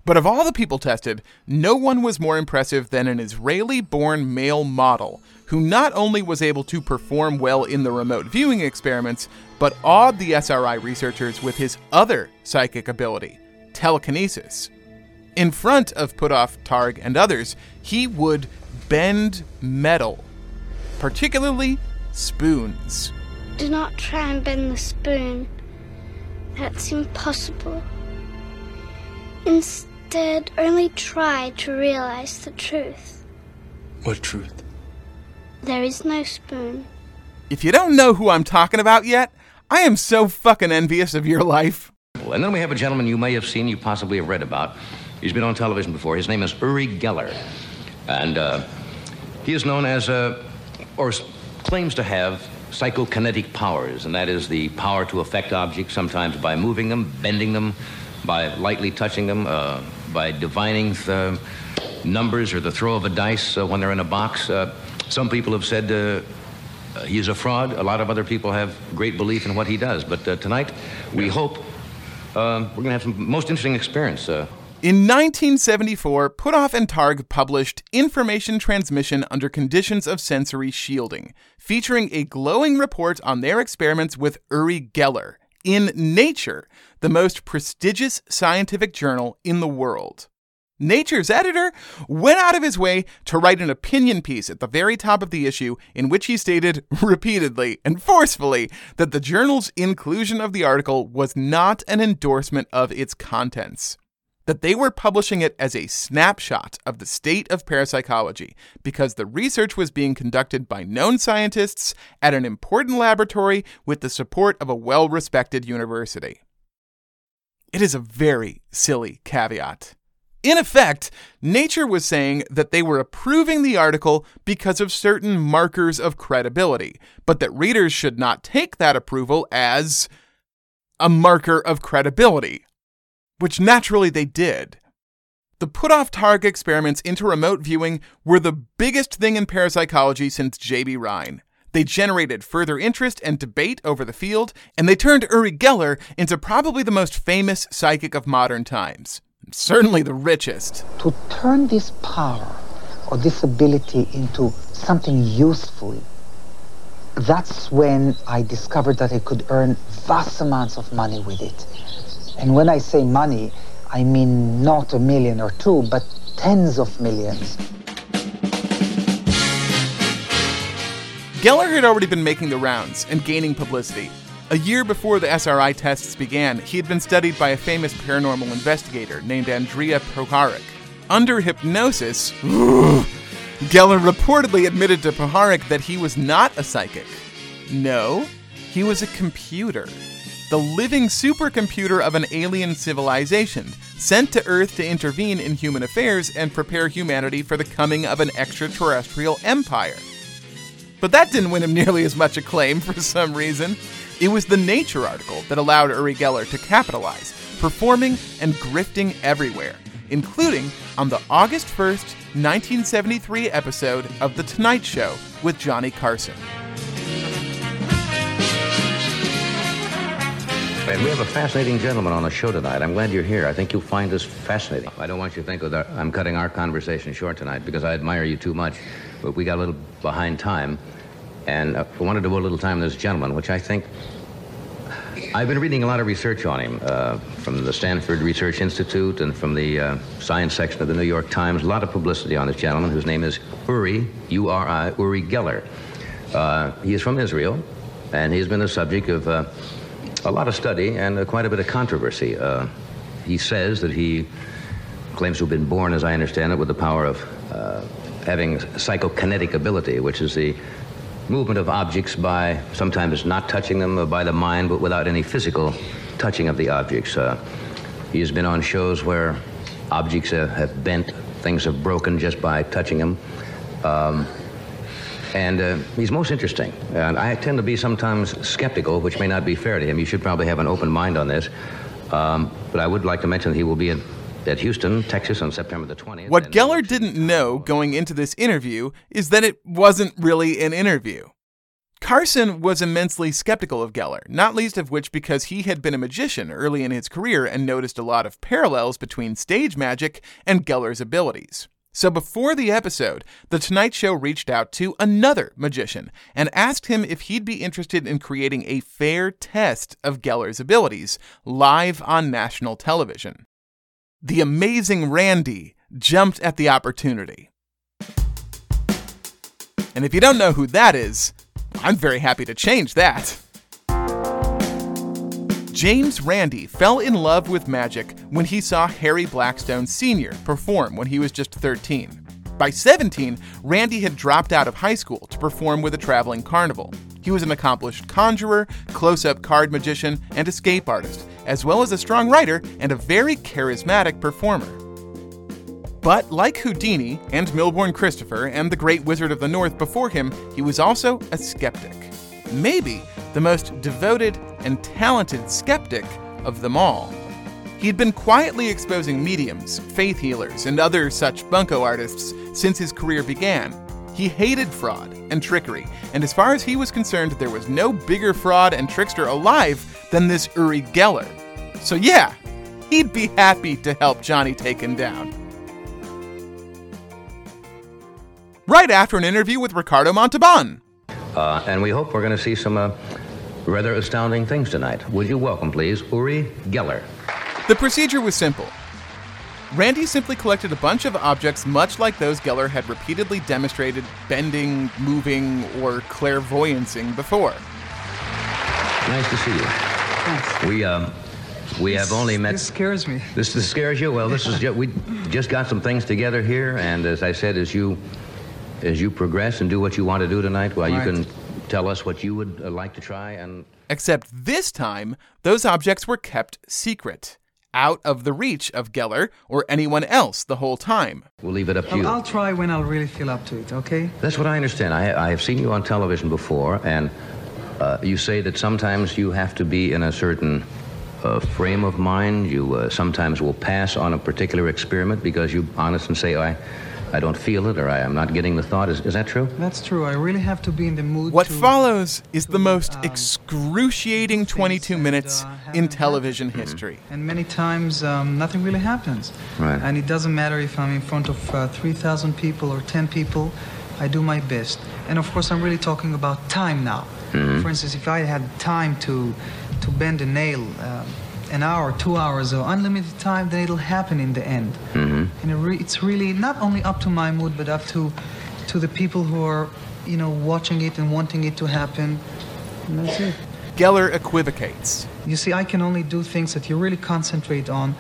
F: But of all the people tested, no one was more impressive than an Israeli born male model, who not only was able to perform well in the remote viewing experiments, but awed the SRI researchers with his other psychic ability telekinesis. In front of Puthoff, Targ, and others, he would bend metal, particularly spoons.
I: Do not try and bend the spoon. That's impossible. Instead, only try to realize the truth.
J: What truth?
I: There is no spoon.
F: If you don't know who I'm talking about yet, I am so fucking envious of your life.
K: And then we have a gentleman you may have seen, you possibly have read about. He's been on television before. His name is Uri Geller. And uh, he is known as, uh, or claims to have, psychokinetic powers, and that is the power to affect objects, sometimes by moving them, bending them, by lightly touching them, uh, by divining the numbers or the throw of a dice uh, when they're in a box. Uh, some people have said uh, he's a fraud. A lot of other people have great belief in what he does. But tonight, we hope we're going to have some most interesting experience.
F: In 1974, Puthoff and Targ published Information Transmission Under Conditions of Sensory Shielding, featuring a glowing report on their experiments with Uri Geller in Nature, the most prestigious scientific journal in the world. Nature's editor went out of his way to write an opinion piece at the very top of the issue in which he stated repeatedly and forcefully that the journal's inclusion of the article was not an endorsement of its contents that they were publishing it as a snapshot of the state of parapsychology because the research was being conducted by known scientists at an important laboratory with the support of a well respected university. It is a very silly caveat. In effect, Nature was saying that they were approving the article because of certain markers of credibility, but that readers should not take that approval as a marker of credibility which naturally they did. The put off target experiments into remote viewing were the biggest thing in parapsychology since J.B. Rhine. They generated further interest and debate over the field, and they turned Uri Geller into probably the most famous psychic of modern times. Certainly the richest.
L: To turn this power or this ability into something useful, that's when I discovered that I could earn vast amounts of money with it. And when I say money, I mean not a million or two, but tens of millions.
F: Geller had already been making the rounds and gaining publicity. A year before the SRI tests began, he had been studied by a famous paranormal investigator named Andrija Puharich. Under hypnosis, Geller reportedly admitted to Puharich that he was not a psychic. No, he was a computer the living supercomputer of an alien civilization, sent to Earth to intervene in human affairs and prepare humanity for the coming of an extraterrestrial empire. But that didn't win him nearly as much acclaim for some reason. It was the Nature article that allowed Uri Geller to capitalize, performing and grifting everywhere, including on the August 1st, 1973 episode of The Tonight Show with Johnny Carson.
K: We have a fascinating gentleman on the show tonight. I'm glad you're here. I think you'll find this fascinating. I don't want you to think that I'm cutting our conversation short tonight because I admire you too much. But we got a little behind time. And uh, I wanted to devote a little time to this gentleman, which I think I've been reading a lot of research on him uh, from the Stanford Research Institute and from the uh, science section of the New York Times. A lot of publicity on this gentleman whose name is Uri, U R I, Uri Geller. Uh, he is from Israel, and he's been the subject of uh, a lot of study and uh, quite a bit of controversy. Uh, he says that he claims to have been born, as I understand it, with the power of uh, having psychokinetic ability, which is the movement of objects by sometimes not touching them by the mind, but without any physical touching of the objects. Uh, he has been on shows where objects have bent, things have broken just by touching them. Um, and uh, he's most interesting. And I tend to be sometimes skeptical, which may not be fair to him. You should probably have an open mind on this. Um, but I would like to mention that he will be at at Houston, Texas on September the 20th.
F: What Geller didn't know going into this interview is that it wasn't really an interview. Carson was immensely skeptical of Geller, not least of which because he had been a magician early in his career and noticed a lot of parallels between stage magic and Geller's abilities. So before the episode, The Tonight Show reached out to another magician and asked him if he'd be interested in creating a fair test of Geller's abilities live on national television. The amazing Randi jumped at the opportunity. And if you don't know who that is, I'm very happy to change that. James Randi fell in love with magic when he saw Harry Blackstone Sr. perform when he was just 13. By 17, Randi had dropped out of high school to perform with a traveling carnival. He was an accomplished conjurer, close up card magician, and escape artist, as well as a strong writer and a very charismatic performer. But like Houdini and Milbourne Christopher and the Great Wizard of the North before him, he was also a skeptic. Maybe the most devoted and talented skeptic of them all. He'd been quietly exposing mediums, faith healers, and other such bunco artists since his career began. He hated fraud and trickery, and as far as he was concerned, there was no bigger fraud and trickster alive than this Uri Geller. So, yeah, he'd be happy to help Johnny take him down. Right after an interview with Ricardo Montalban.
K: Uh, and we hope we're going to see some uh, rather astounding things tonight. Would you welcome, please, Uri Geller?
F: The procedure was simple. Randi simply collected a bunch of objects much like those Geller had repeatedly demonstrated bending, moving, or clairvoyancing before.
K: Nice to see you.
J: Thanks.
K: We um, we
J: This-
K: have only met.
J: This scares me.
K: This, this scares you? Well, this is just, we just got some things together here, and as I said, as you as you progress and do what you want to do tonight, well,
J: Right.
K: you can tell us what you would uh, like to try, and
F: Except this time, those objects were kept secret, out of the reach of Geller or anyone else the whole time.
K: we'll leave it up to
J: I'll,
K: you.
J: I'll try when I'll really feel up to it, okay?
K: That's what I understand. I, I have seen you on television before, and uh, you say that sometimes you have to be in a certain uh, frame of mind. You uh, sometimes will pass on a particular experiment because you honest and say, oh, I, I don't feel it, or I am not getting the thought. Is, is that true?
J: That's true. I really have to be in the mood
F: What
J: to...
F: follows is the most excruciating 22 minutes in television history.
J: And many times, um, nothing really happens.
K: Right.
J: And it doesn't matter if I'm in front of uh, 3,000 people or 10 people, I do my best. And of course, I'm really talking about time now.
K: Mhm.
J: For instance, if I had time to, to bend a nail, um, an hour, two hours, or unlimited time, then it'll happen in the end.
K: Mm-hmm.
J: And it re- it's really not only up to my mood, but up to, to the people who are, you know, watching it and wanting it to happen. And that's it.
F: Geller equivocates.
J: You see, I can only do things that you really concentrate on,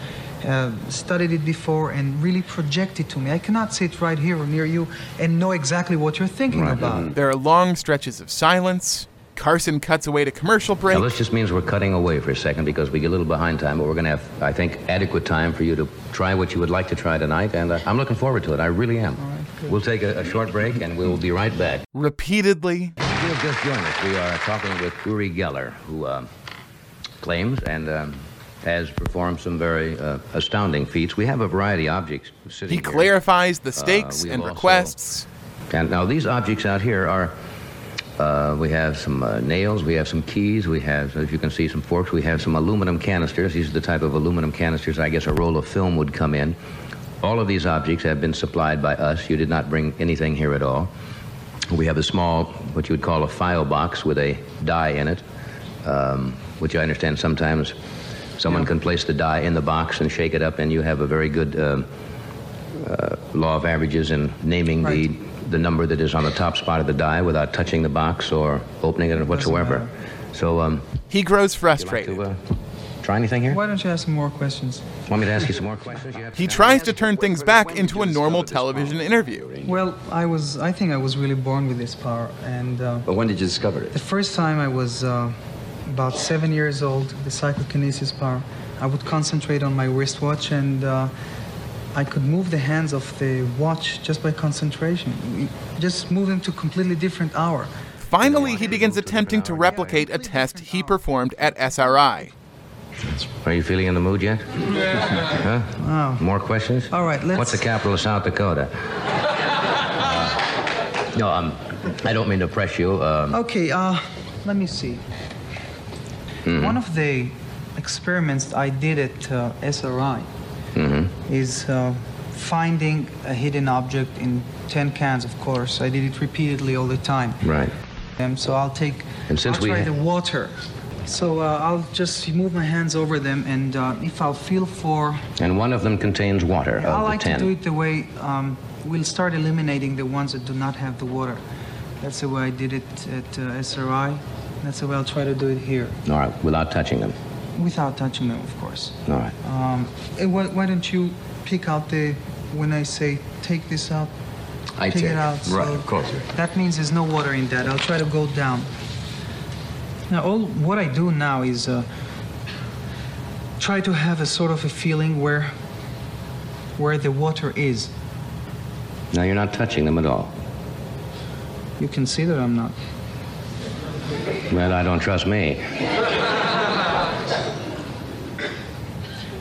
J: uh, studied it before, and really project it to me. I cannot sit right here or near you and know exactly what you're thinking about.
F: There are long stretches of silence. Carson cuts away to commercial break.
K: Now, this just means we're cutting away for a second because we get a little behind time, but we're going to have, I think, adequate time for you to try what you would like to try tonight, and uh, I'm looking forward to it. I really am. we'll take a, a short break, and we'll be right back.
F: Repeatedly.
K: If you have just joined us, we are talking with Uri Geller, who uh, claims and um, has performed some very uh, astounding feats. We have a variety of objects sitting
F: He
K: here.
F: clarifies the
K: Uh,
F: stakes
K: we
F: and
K: have also-
F: requests.
K: And now these objects out here are, uh, we have some uh, nails, we have some keys, we have, as you can see, some forks, we have some aluminum canisters. These are the type of aluminum canisters I guess a roll of film would come in. All of these objects have been supplied by us. You did not bring anything here at all. We have a small, what you would call a file box with a die in it, um, which I understand sometimes someone can place the die in the box and shake it up, and you have a very good um, uh, law of averages in naming the, the number that is on the top spot of the die without touching the box or opening it whatsoever. So, um,
F: He grows
K: would
F: frustrated.
K: you like to uh, try anything here?
J: Why don't you ask me more questions?
K: Want me to ask you some more questions? You have
F: He tries to turn things back into a normal television interview.
J: Well, I was, I think I was really born with this power. And uh,
M: But when did you discover it?
J: the first time I was uh, about seven years old, the psychokinesis power, I would concentrate on my wristwatch and uh, I could move the hands of the watch just by concentration. Just move them to a completely different hour.
F: Finally, he begins attempting to replicate a test he performed at SRI.
K: Are you feeling in the mood yet? Huh?
J: Oh.
K: More questions?
J: All right, let's.
K: What's the capital of South Dakota? Uh, no, um, I don't mean to press you. Um,
J: Okay, uh, let me see.
K: mhm.
J: One of the experiments I did at uh, SRI
K: Mhm.
J: is uh, finding a hidden object in 10 cans, of course. I did it repeatedly all the time.
K: Right.
J: Um, so I'll take,
K: And since
J: I'll
K: we
J: try
K: ha-
J: the water. So uh, I'll just move my hands over them, and uh, if I'll feel for,
K: And one of them contains water
J: I
K: of
J: like to do it the way um, we'll start eliminating the ones that do not have the water. That's the way I did it at uh, SRI. That's the way I'll try to do it here,
K: All right, without touching them.
J: Without touching them, of course.
K: All right.
J: Um, why, why don't you pick out the when I say take this out?
K: I take
J: it
K: it.
J: out.
K: Right,
J: so
K: of course.
J: That means there's no water in that. I'll try to go down. Now, all what I do now is uh, try to have a sort of a feeling where where the water is.
K: Now you're not touching them at all.
J: You can see that I'm not.
K: Well, I don't trust me.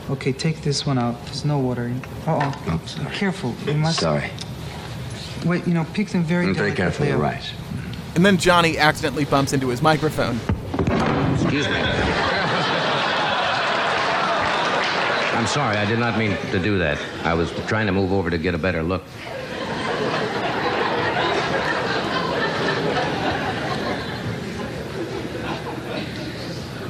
J: Okay, take this one out. There's no water in. Uh oh. Careful. You must.
K: Sorry.
J: Wait. You know, pick them very.
K: I'm very
J: delicately
K: careful,
J: out.
K: right.
F: And then Johnny accidentally bumps into his microphone.
K: Excuse me. I'm sorry, I did not mean to do that. I was trying to move over to get a better look.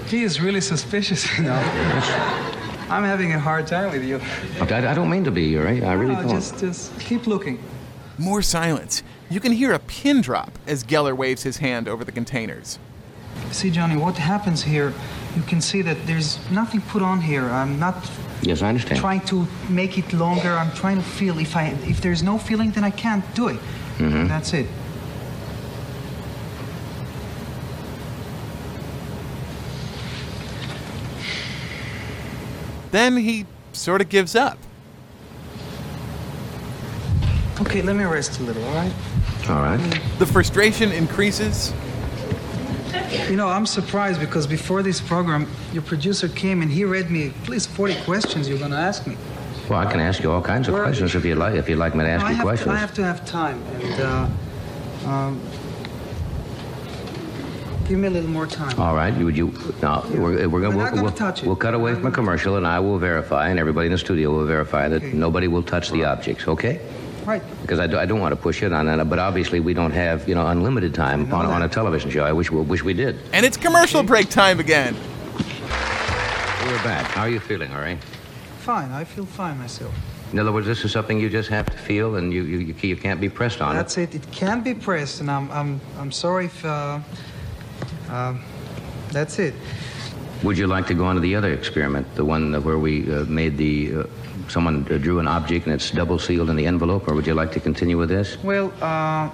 J: He is really suspicious, you know. I'm having a hard time with you.
K: I, I don't mean to be, Uri. I really
J: No,
K: don't.
J: Just, just keep looking.
F: More silence. You can hear a pin drop as Geller waves his hand over the containers.
J: See, Johnny, what happens here? You can see that there's nothing put on here. I'm not
K: Yes, I understand.
J: trying to make it longer. I'm trying to feel. If I, if there's no feeling, then I can't do it.
K: Mhm.
J: That's it.
F: Then he sort of gives up.
J: Okay, let me rest a little. All right.
K: All right.
F: The frustration increases.
J: You know, I'm surprised because before this program, your producer came and he read me at least 40 questions you're going to ask me.
K: Well, I can ask you all kinds of
J: Where-
K: questions if you like. If you'd like me to ask
J: No,
K: you
J: have
K: questions.
J: To, I have to have time, and uh, um, give me a little more time.
K: All right. Would you? No, we're, we're
J: We're
K: gonna,
J: not
K: we'll,
J: gonna
K: we'll,
J: touch it.
K: we'll cut away from a commercial, and I will verify, and everybody in the studio will verify that nobody will touch the objects. Okay?
J: Right.
K: Because I, do, I don't want to push it on that, but obviously we don't have you know unlimited time on, on a television show. I wish we wish we did.
F: And it's commercial break time again.
K: We're back. How are you feeling? All right.
J: Fine, I feel fine myself.
K: In other words, this is something you just have to feel, and you you, you, you can't be pressed on it.
J: That's it. It can be pressed, and I'm I'm I'm sorry if. Uh, um that's it.
K: Would you like to go on to the other experiment, the one where we uh, made the uh, someone uh, drew an object and it's double sealed in the envelope, or would you like to continue with this?
J: Well, uh,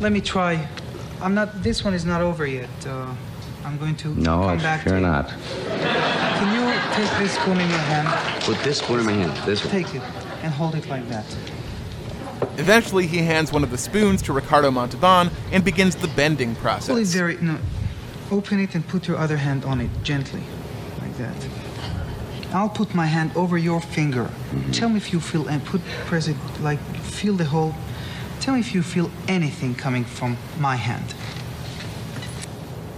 J: let me try. I'm not. This one is not over yet. Uh, I'm going to
K: No,
J: come back
K: sure
J: to you.
K: not.
J: Can you take this spoon in your hand?
K: Put this spoon in my hand. This one.
J: Take it and hold it like that.
F: Eventually, he hands one of the spoons to Ricardo Montalban and begins the bending process.
J: Pull it very. No. Open it and put your other hand on it gently, like that. I'll put my hand over your finger. Mm-hmm. Tell me if you feel and put press it like feel the whole. Tell me if you feel anything coming from my hand.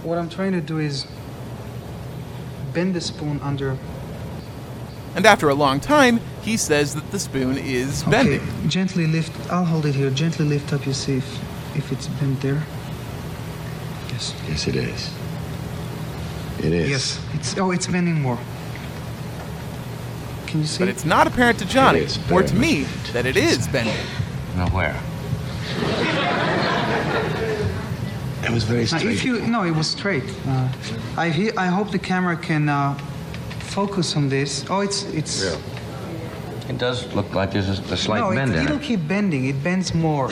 J: What I'm trying to do is bend the spoon under.
F: And after a long time, he says that the spoon is bending.
J: Okay, gently lift. I'll hold it here. Gently lift up. You see if, if it's bent there. Yes.
M: Yes, it is. It is.
J: Yes. It's oh, it's bending more. Can you see?
F: But it's not apparent to Johnny, or to me, that it is bending.
K: Now where?
M: It was very
J: Now,
M: straight.
J: if you no, it was straight. Uh, I he, I hope the camera can uh, focus on this. Oh, it's it's.
K: It does look like there's a, a slight
J: no,
K: bend
J: it,
K: in
J: it'll
K: it.
J: keep bending. It bends more.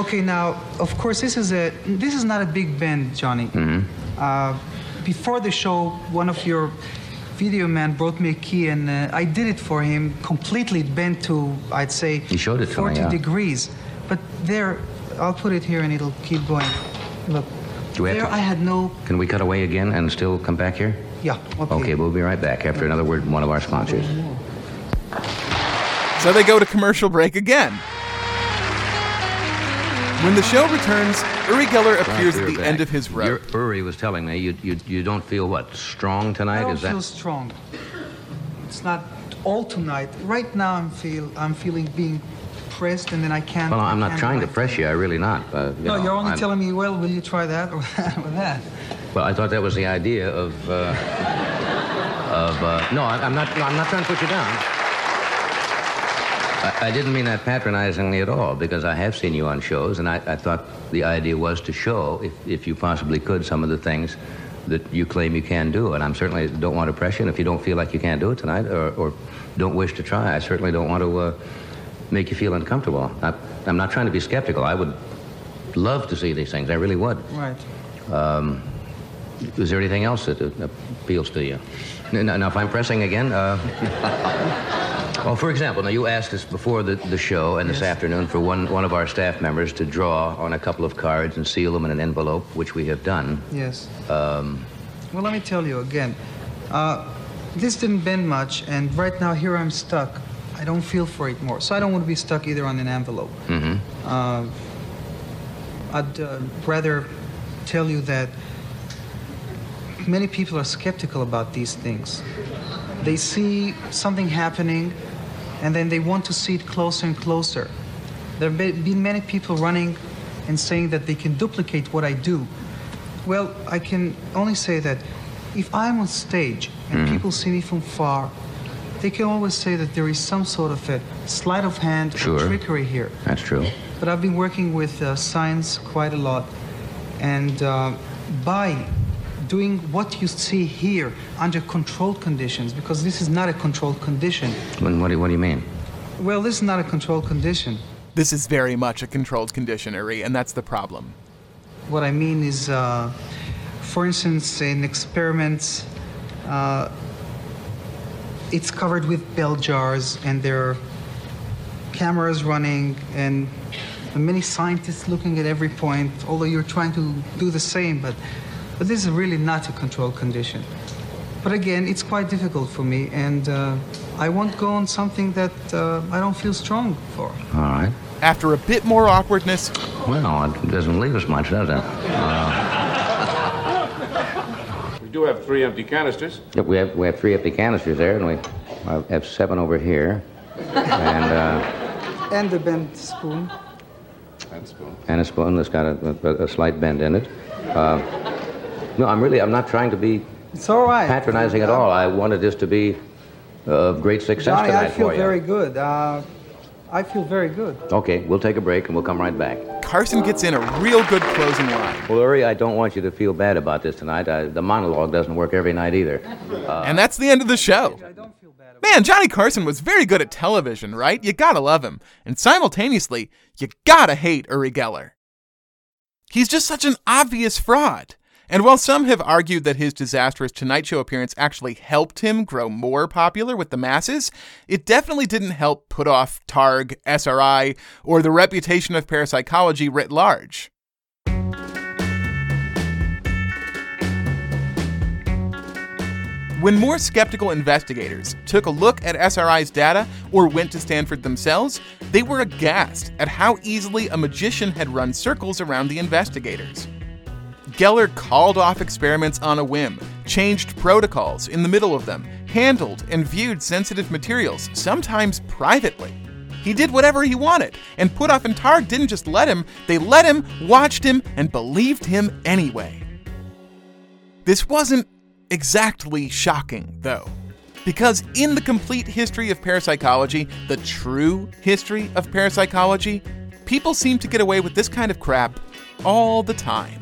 J: Okay, now of course this is a this is not a big bend, Johnny.
K: Mm-hmm.
J: Uh, before the show, one of your video man brought me a key, and uh, I did it for him. Completely bent to, I'd say,
K: showed it to me,
J: 40
K: yeah.
J: degrees. But there, I'll put it here, and it'll keep going. Look,
K: Do we have
J: there
K: to-
J: I had no.
K: Can we cut away again and still come back here?
J: Yeah, okay.
K: Okay, we'll be right back after another word from one of our sponsors.
F: So they go to commercial break again. When the show returns, Uri Geller appears at the
K: back.
F: end of his rope.
K: Your- Uri was telling me you, you you don't feel what strong tonight.
J: I don't
K: Is that
J: feel strong. It's not all tonight. Right now, I'm feel I'm feeling being pressed, and then I can't.
K: Well, I'm not trying to
J: like-
K: press you. I really not. Uh, you
J: No,
K: know,
J: you're only
K: I'm-
J: telling me. Well, will you try that or that or that?
K: Well, I thought that was the idea of uh, of uh, no. I, I'm not. No, I'm not trying to put you down. I, I didn't mean that patronizingly at all because I have seen you on shows, and I, I thought the idea was to show, if if you possibly could, some of the things that you claim you can do. And I'm certainly don't want to press you. And if you don't feel like you can't do it tonight, or, or don't wish to try, I certainly don't want to uh, make you feel uncomfortable. I, I'm not trying to be skeptical. I would love to see these things. I really would.
J: Right.
K: Um, is there anything else that uh, appeals to you? Now, now if I'm pressing again, uh, well, for example, now you asked us before the, the show and this afternoon for one, one of our staff members to draw on a couple of cards and seal them in an envelope, which we have done.
J: Yes.
K: Um,
J: Well, let me tell you again. Uh, this didn't bend much, and right now here I'm stuck. I don't feel for it more, so I don't want to be stuck either on an envelope.
K: mhm.
J: Uh, I'd uh, rather tell you that many people are skeptical about these things. They see something happening and then they want to see it closer and closer. There have been many people running and saying that they can duplicate what I do. Well, I can only say that if I'm on stage and
K: Mhm.
J: people see me from far, they can always say that there is some sort of a sleight of hand
K: Sure.
J: or trickery here.
K: That's true.
J: But I've been working with uh, science quite a lot, and uh, by doing what you see here under controlled conditions, because this is not a controlled condition.
K: When, what, do, what do you mean?
J: Well, this is not a controlled condition.
F: This is very much a controlled condition, Uri, and that's the problem.
J: What I mean is, uh, for instance, in experiments, uh, it's covered with bell jars, and there are cameras running, and many scientists looking at every point. Although you're trying to do the same, but but this is really not a controlled condition. But again, it's quite difficult for me, and uh, I won't go on something that uh, I don't feel strong for.
K: All right.
F: After a bit more awkwardness,
K: Well, it doesn't leave us much, does it? Uh,
N: We do have three empty canisters.
K: Yep, we have we have three empty canisters there, and we uh, have seven over here, and uh,
J: And the bent spoon.
N: And spoon.
K: and a spoon that's got a, a, a slight bend in it. No, I'm really I'm not trying to be
J: It's all right.
K: patronizing at all. I wanted this to be of great success
J: Johnny,
K: tonight
J: I feel
K: for you.
J: very good. Uh, I feel very good.
K: Okay, we'll take a break and we'll come right back.
F: Carson gets in a real good closing line.
K: Well, Uri, I don't want you to feel bad about this tonight. I, the monologue doesn't work every night either. Uh,
F: And that's the end of the show. Man, Johnny Carson was very good at television, right? You gotta love him. And simultaneously, you gotta hate Uri Geller. He's just such an obvious fraud. And while some have argued that his disastrous Tonight Show appearance actually helped him grow more popular with the masses, it definitely didn't help Puthoff Targ, SRI, or the reputation of parapsychology writ large. When more skeptical investigators took a look at SRI's data or went to Stanford themselves, they were aghast at how easily a magician had run circles around the investigators. Geller called off experiments on a whim, changed protocols in the middle of them, handled and viewed sensitive materials, sometimes privately. He did whatever he wanted, and Puthoff and Targ didn't just let him, they let him, watched him, and believed him anyway. This wasn't exactly shocking, though. Because in the complete history of parapsychology, the true history of parapsychology, people seem to get away with this kind of crap all the time.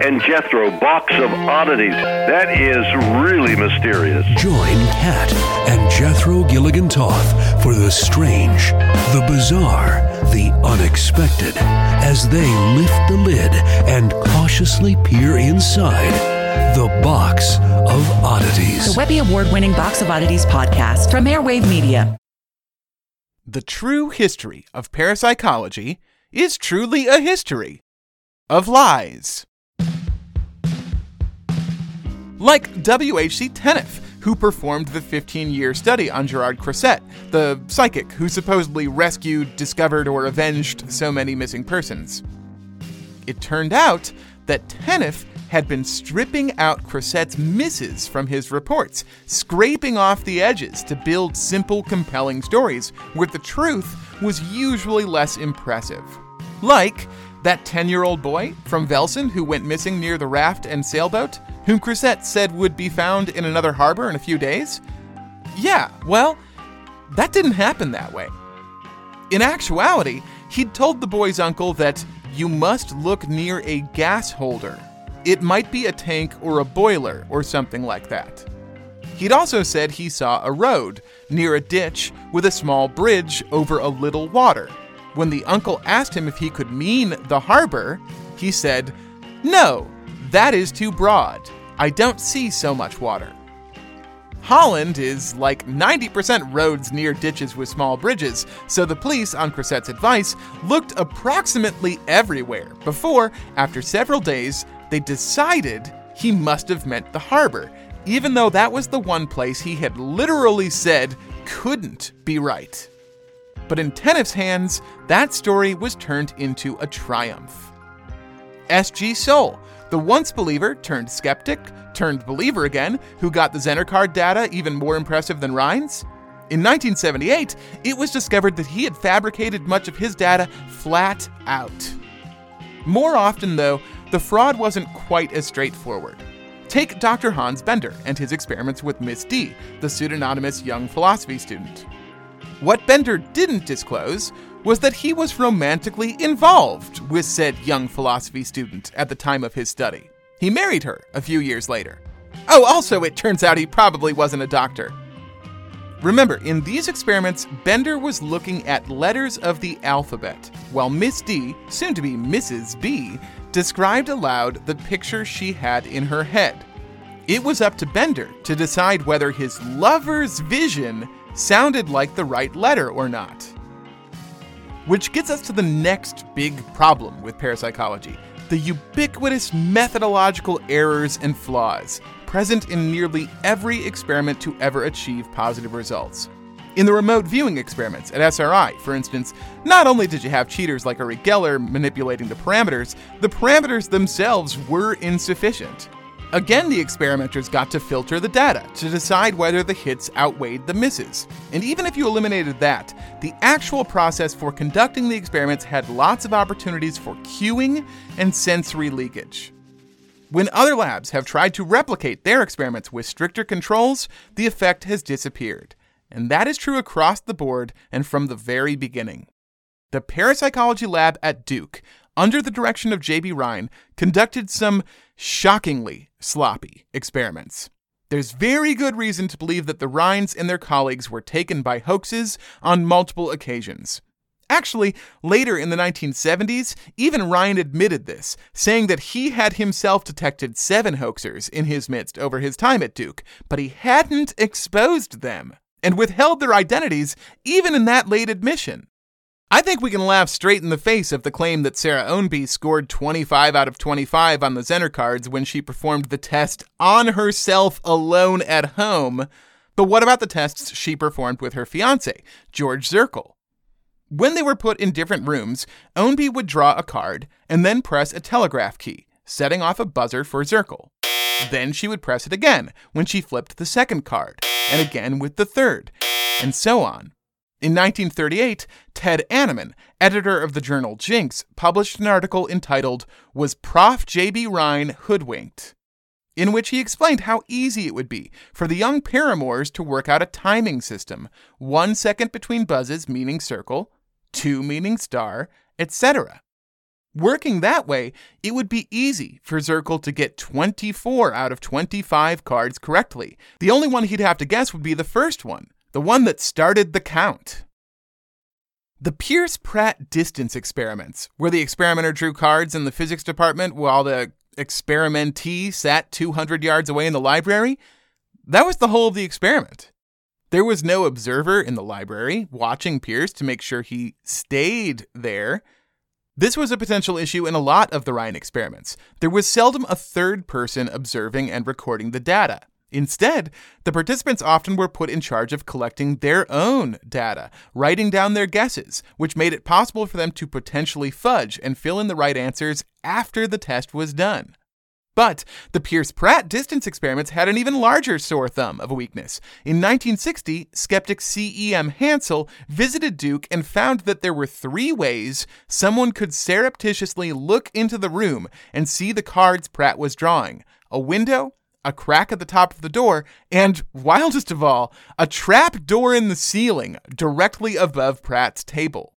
O: and Jethro, box of oddities. That is really mysterious.
P: Join Cat and Jethro Gilligan Toth for the strange, the bizarre, the unexpected as they lift the lid and cautiously peer inside the box of oddities.
Q: The Webby Award winning Box of Oddities podcast from Airwave Media.
F: The true history of parapsychology is truly a history of lies. Like W.H.C. Tenhaeff, who performed the 15 year study on Gerard Croiset, the psychic who supposedly rescued, discovered, or avenged so many missing persons. It turned out that Tenhaeff had been stripping out Croiset's misses from his reports, scraping off the edges to build simple, compelling stories where the truth was usually less impressive. Like that 10 year old boy from Velsen who went missing near the raft and sailboat, whom Croiset said would be found in another harbor in a few days? Yeah, well, that didn't happen that way. In actuality, he'd told the boy's uncle that you must look near a gas holder. It might be a tank or a boiler or something like that. He'd also said he saw a road near a ditch with a small bridge over a little water. When the uncle asked him if he could mean the harbor, he said, No, that is too broad. I don't see so much water. Holland is like 90% roads near ditches with small bridges, so the police, on Croiset's advice, looked approximately everywhere before, after several days, they decided he must have meant the harbor, even though that was the one place he had literally said couldn't be right. But in Tenhaeff's hands, that story was turned into a triumph. S.G. Soal, the once believer turned skeptic, turned believer again, who got the Zener card data even more impressive than Rhines. In 1978, it was discovered that he had fabricated much of his data flat out. More often, though, the fraud wasn't quite as straightforward. Take Dr. Hans Bender and his experiments with Miss D, the pseudonymous young philosophy student. What Bender didn't disclose was that he was romantically involved with said young philosophy student at the time of his study. He married her a few years later. Oh, also, it turns out he probably wasn't a doctor. Remember, in these experiments, Bender was looking at letters of the alphabet, while Miss D, soon to be Mrs. B, described aloud the picture she had in her head. It was up to Bender to decide whether his lover's vision sounded like the right letter or not. Which gets us to the next big problem with parapsychology the ubiquitous methodological errors and flaws present in nearly every experiment to ever achieve positive results. In the remote viewing experiments at SRI, for instance, not only did you have cheaters like Uri Geller manipulating the parameters, the parameters themselves were insufficient. Again, the experimenters got to filter the data to decide whether the hits outweighed the misses. And even if you eliminated that, the actual process for conducting the experiments had lots of opportunities for cueing and sensory leakage. When other labs have tried to replicate their experiments with stricter controls, the effect has disappeared. And that is true across the board and from the very beginning. the parapsychology lab at Duke, under the direction of J.B. Rhine, conducted some shockingly sloppy experiments. There's very good reason to believe that the Rhines and their colleagues were taken by hoaxes on multiple occasions. Actually, later in the 1970s, even Rhine admitted this, saying that he had himself detected seven hoaxers in his midst over his time at Duke, but he hadn't exposed them and withheld their identities even in that late admission. I think we can laugh straight in the face of the claim that Sarah Ownby scored 25 out of 25 on the Zener cards when she performed the test on herself alone at home. But what about the tests she performed with her fiance, George Zirkle? When they were put in different rooms, Ownby would draw a card and then press a telegraph key, setting off a buzzer for Zirkle. Then she would press it again when she flipped the second card, and again with the third, and so on. In 1938, Ted Annemann, editor of the journal Jinx, published an article entitled Was Prof. J.B. Rhine Hoodwinked? in which he explained how easy it would be for the young paramours to work out a timing system one second between buzzes meaning circle, two meaning star, etc. Working that way, it would be easy for Zirkle to get 24 out of 25 cards correctly. The only one he'd have to guess would be the first one, the one that started the count. The Pearce Pratt distance experiments, where the experimenter drew cards in the physics department while the experimentee sat 200 yards away in the library, that was the whole of the experiment. There was no observer in the library watching Pearce to make sure he stayed there. This was a potential issue in a lot of the Rhine experiments. There was seldom a third person observing and recording the data. Instead, the participants often were put in charge of collecting their own data, writing down their guesses, which made it possible for them to potentially fudge and fill in the right answers after the test was done. But the Pearce Pratt distance experiments had an even larger sore thumb of a weakness. In 1960, skeptic C.E.M. Hansel visited Duke and found that there were three ways someone could surreptitiously look into the room and see the cards Pratt was drawing a window, a crack at the top of the door, and, wildest of all, a trap door in the ceiling directly above Pratt's table.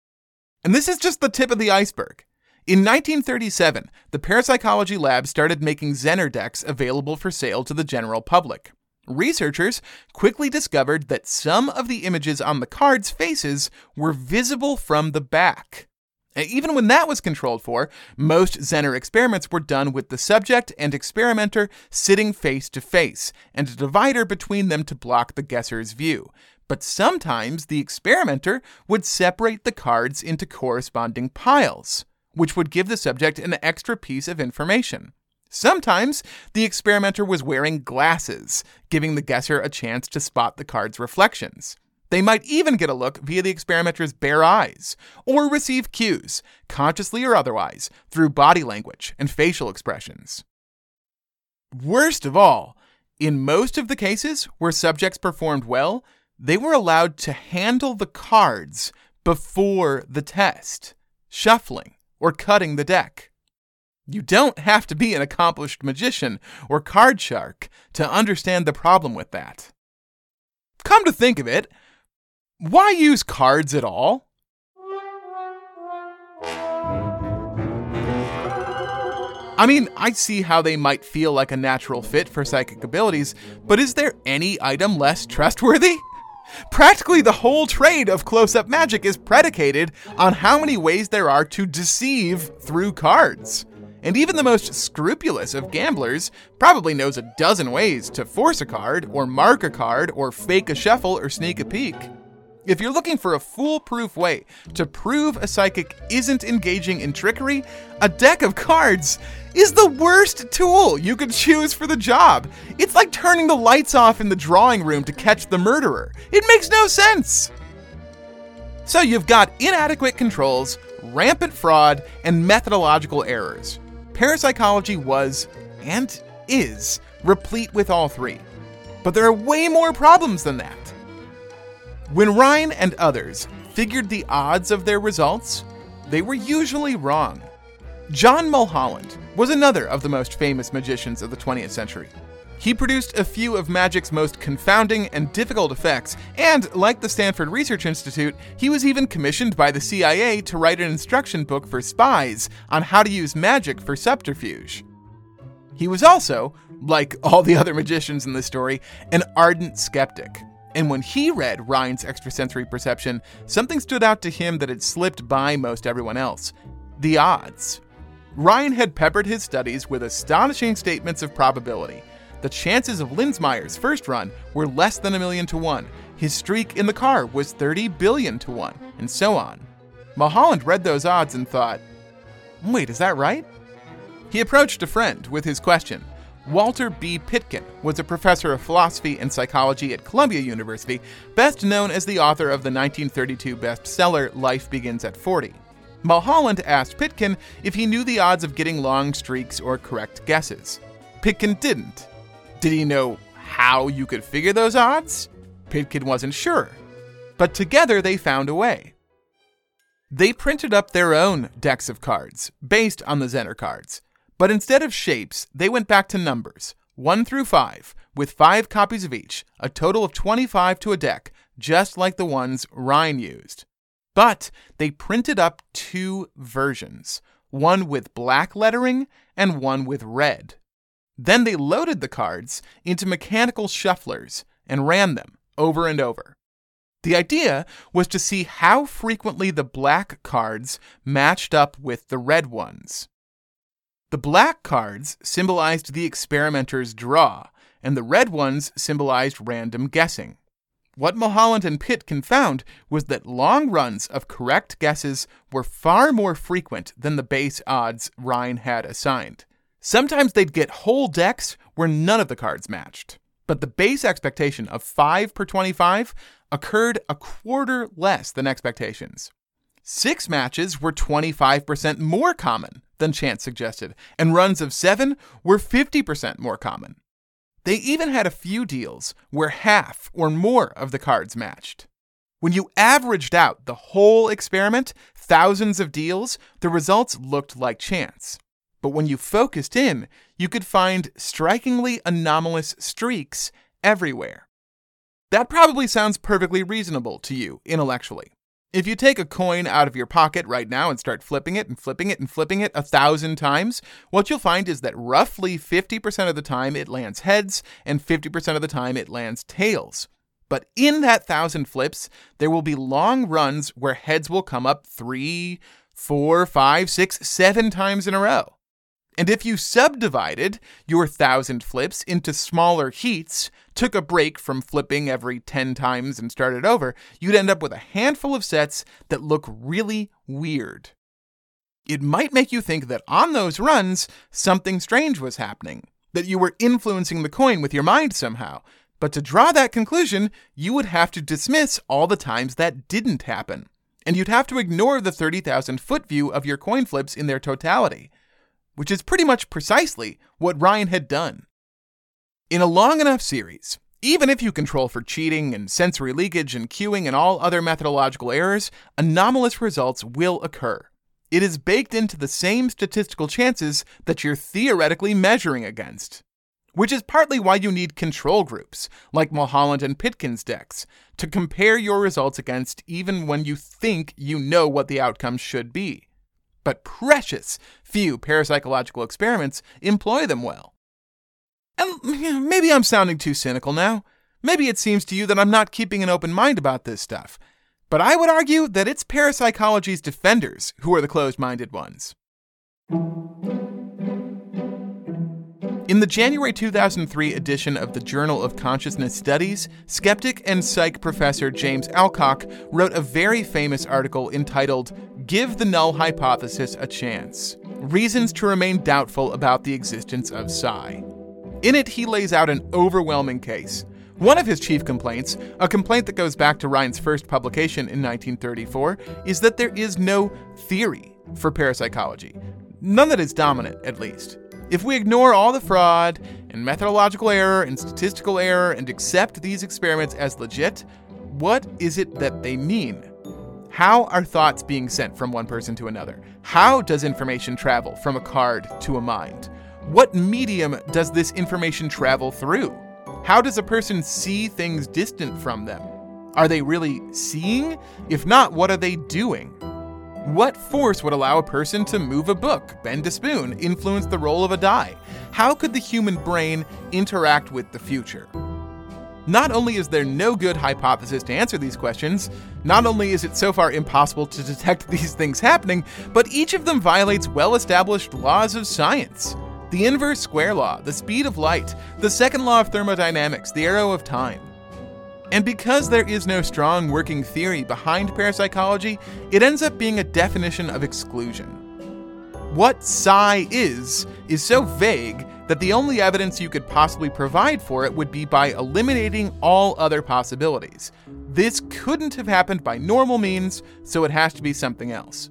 F: And this is just the tip of the iceberg. In 1937, the Parapsychology Lab started making Zener decks available for sale to the general public. Researchers quickly discovered that some of the images on the cards' faces were visible from the back. Even when that was controlled for, most Zener experiments were done with the subject and experimenter sitting face to face, and a divider between them to block the guesser's view. But sometimes the experimenter would separate the cards into corresponding piles, which would give the subject an extra piece of information. Sometimes the experimenter was wearing glasses, giving the guesser a chance to spot the card's reflections. They might even get a look via the experimenter's bare eyes, or receive cues, consciously or otherwise, through body language and facial expressions. Worst of all, in most of the cases where subjects performed well, they were allowed to handle the cards before the test, shuffling or cutting the deck. You don't have to be an accomplished magician or card shark to understand the problem with that. Come to think of it, why use cards at all? I mean, I see how they might feel like a natural fit for psychic abilities, but is there any item less trustworthy? Practically the whole trade of close up magic is predicated on how many ways there are to deceive through cards. And even the most scrupulous of gamblers probably knows a dozen ways to force a card, or mark a card, or fake a shuffle, or sneak a peek. If you're looking for a foolproof way to prove a psychic isn't engaging in trickery, a deck of cards is the worst tool you could choose for the job. It's like turning the lights off in the drawing room to catch the murderer. It makes no sense. So you've got inadequate controls, rampant fraud, and methodological errors. Parapsychology was, and is, replete with all three. But there are way more problems than that. When Rhine and others figured the odds of their results, they were usually wrong. John Mulholland was another of the most famous magicians of the 20th century. He produced a few of magic's most confounding and difficult effects, and, like the Stanford Research Institute, he was even commissioned by the CIA to write an instruction book for spies on how to use magic for subterfuge. He was also, like all the other magicians in this story, an ardent skeptic. And when he read Rhine's extrasensory perception, something stood out to him that had slipped by most everyone else the odds. Rhine had peppered his studies with astonishing statements of probability. The chances of Linzmayer's first run were less than a million to one. His streak in the car was 30 billion to one, and so on. Mulholland read those odds and thought, wait, is that right? He approached a friend with his question. Walter B. Pitkin was a professor of philosophy and psychology at Columbia University, best known as the author of the 1932 bestseller Life Begins at 40. Mulholland asked Pitkin if he knew the odds of getting long streaks or correct guesses. Pitkin didn't. Did he know how you could figure those odds? Pitkin wasn't sure. But together they found a way. They printed up their own decks of cards, based on the Zener cards. But instead of shapes, they went back to numbers, 1 through 5, with 5 copies of each, a total of 25 to a deck, just like the ones Rhine used. But they printed up two versions, one with black lettering and one with red. Then they loaded the cards into mechanical shufflers and ran them over and over. The idea was to see how frequently the black cards matched up with the red ones. The black cards symbolized the experimenter's draw, and the red ones symbolized random guessing. What Mulholland and Pitkin found was that long runs of correct guesses were far more frequent than the base odds Rhine had assigned. Sometimes they'd get whole decks where none of the cards matched. But the base expectation of 5 per 25 occurred a quarter less than expectations. Six matches were 25% more common than chance suggested, and runs of seven were 50% more common. They even had a few deals where half or more of the cards matched. When you averaged out the whole experiment, thousands of deals, the results looked like chance. But when you focused in, you could find strikingly anomalous streaks everywhere. That probably sounds perfectly reasonable to you intellectually. If you take a coin out of your pocket right now and start flipping it and flipping it and flipping it a thousand times, what you'll find is that roughly 50% of the time it lands heads and 50% of the time it lands tails. But in that thousand flips, there will be long runs where heads will come up three, four, five, six, seven times in a row. And if you subdivided your thousand flips into smaller heats, took a break from flipping every 10 times and started over, you'd end up with a handful of sets that look really weird. It might make you think that on those runs, something strange was happening, that you were influencing the coin with your mind somehow. But to draw that conclusion, you would have to dismiss all the times that didn't happen. And you'd have to ignore the 30,000 foot view of your coin flips in their totality which is pretty much precisely what Rhine had done. In a long enough series, even if you control for cheating and sensory leakage and cueing and all other methodological errors, anomalous results will occur. It is baked into the same statistical chances that you're theoretically measuring against. Which is partly why you need control groups, like Mulholland and Pitkin's decks, to compare your results against even when you think you know what the outcome should be but precious few parapsychological experiments employ them well. Um, and maybe I'm sounding too cynical now. Maybe it seems to you that I'm not keeping an open mind about this stuff. But I would argue that it's parapsychology's defenders who are the closed minded ones. In the January 2003 edition of the Journal of Consciousness Studies, skeptic and psych professor James Alcock wrote a very famous article entitled Give the Null Hypothesis a Chance Reasons to Remain Doubtful About the Existence of Psi. In it, he lays out an overwhelming case. One of his chief complaints, a complaint that goes back to Rhine's first publication in 1934, is that there is no theory for parapsychology. None that is dominant, at least. If we ignore all the fraud and methodological error and statistical error and accept these experiments as legit, what is it that they mean? How are thoughts being sent from one person to another? How does information travel from a card to a mind? What medium does this information travel through? How does a person see things distant from them? Are they really seeing? If not, what are they doing? What force would allow a person to move a book, bend a spoon, influence the roll of a die? How could the human brain interact with the future? Not only is there no good hypothesis to answer these questions, not only is it so far impossible to detect these things happening, but each of them violates well established laws of science. The inverse square law, the speed of light, the second law of thermodynamics, the arrow of time. And because there is no strong working theory behind parapsychology, it ends up being a definition of exclusion. What psi is, is so vague that the only evidence you could possibly provide for it would be by eliminating all other possibilities. This couldn't have happened by normal means, so it has to be something else.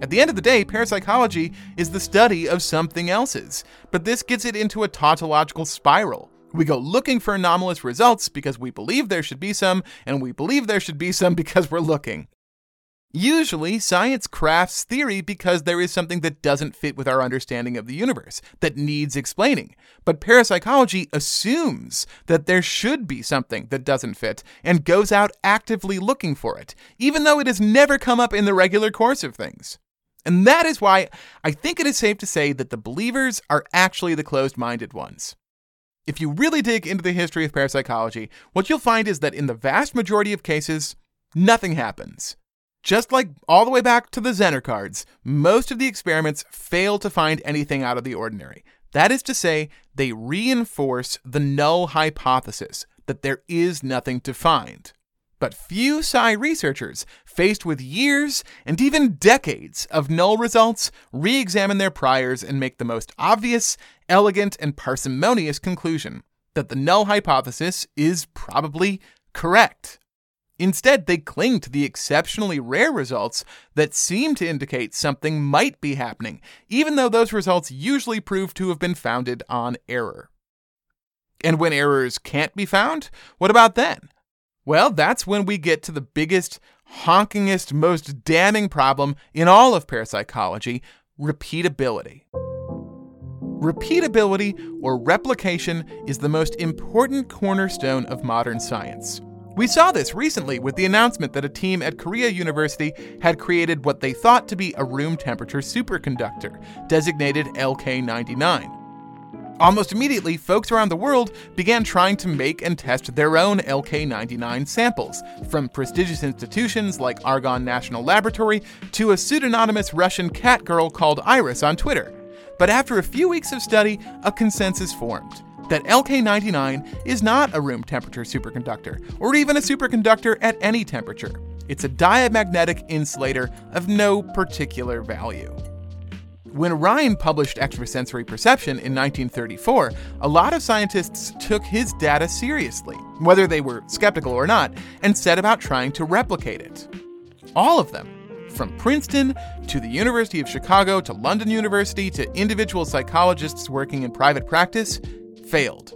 F: At the end of the day, parapsychology is the study of something else's, but this gets it into a tautological spiral. We go looking for anomalous results because we believe there should be some, and we believe there should be some because we're looking. Usually, science crafts theory because there is something that doesn't fit with our understanding of the universe, that needs explaining. But parapsychology assumes that there should be something that doesn't fit and goes out actively looking for it, even though it has never come up in the regular course of things. And that is why I think it is safe to say that the believers are actually the closed minded ones. If you really dig into the history of parapsychology, what you'll find is that in the vast majority of cases, nothing happens. Just like all the way back to the Zener cards, most of the experiments fail to find anything out of the ordinary. That is to say, they reinforce the null hypothesis that there is nothing to find. But few psi researchers, faced with years and even decades of null results, re examine their priors and make the most obvious, elegant, and parsimonious conclusion that the null hypothesis is probably correct. Instead, they cling to the exceptionally rare results that seem to indicate something might be happening, even though those results usually prove to have been founded on error. And when errors can't be found, what about then? Well, that's when we get to the biggest, honkingest, most damning problem in all of parapsychology repeatability. Repeatability, or replication, is the most important cornerstone of modern science. We saw this recently with the announcement that a team at Korea University had created what they thought to be a room temperature superconductor, designated LK99. Almost immediately, folks around the world began trying to make and test their own LK99 samples, from prestigious institutions like Argonne National Laboratory to a pseudonymous Russian cat girl called Iris on Twitter. But after a few weeks of study, a consensus formed that LK99 is not a room temperature superconductor, or even a superconductor at any temperature. It's a diamagnetic insulator of no particular value. When Rhine published Extrasensory Perception in 1934, a lot of scientists took his data seriously, whether they were skeptical or not, and set about trying to replicate it. All of them, from Princeton to the University of Chicago to London University to individual psychologists working in private practice, failed.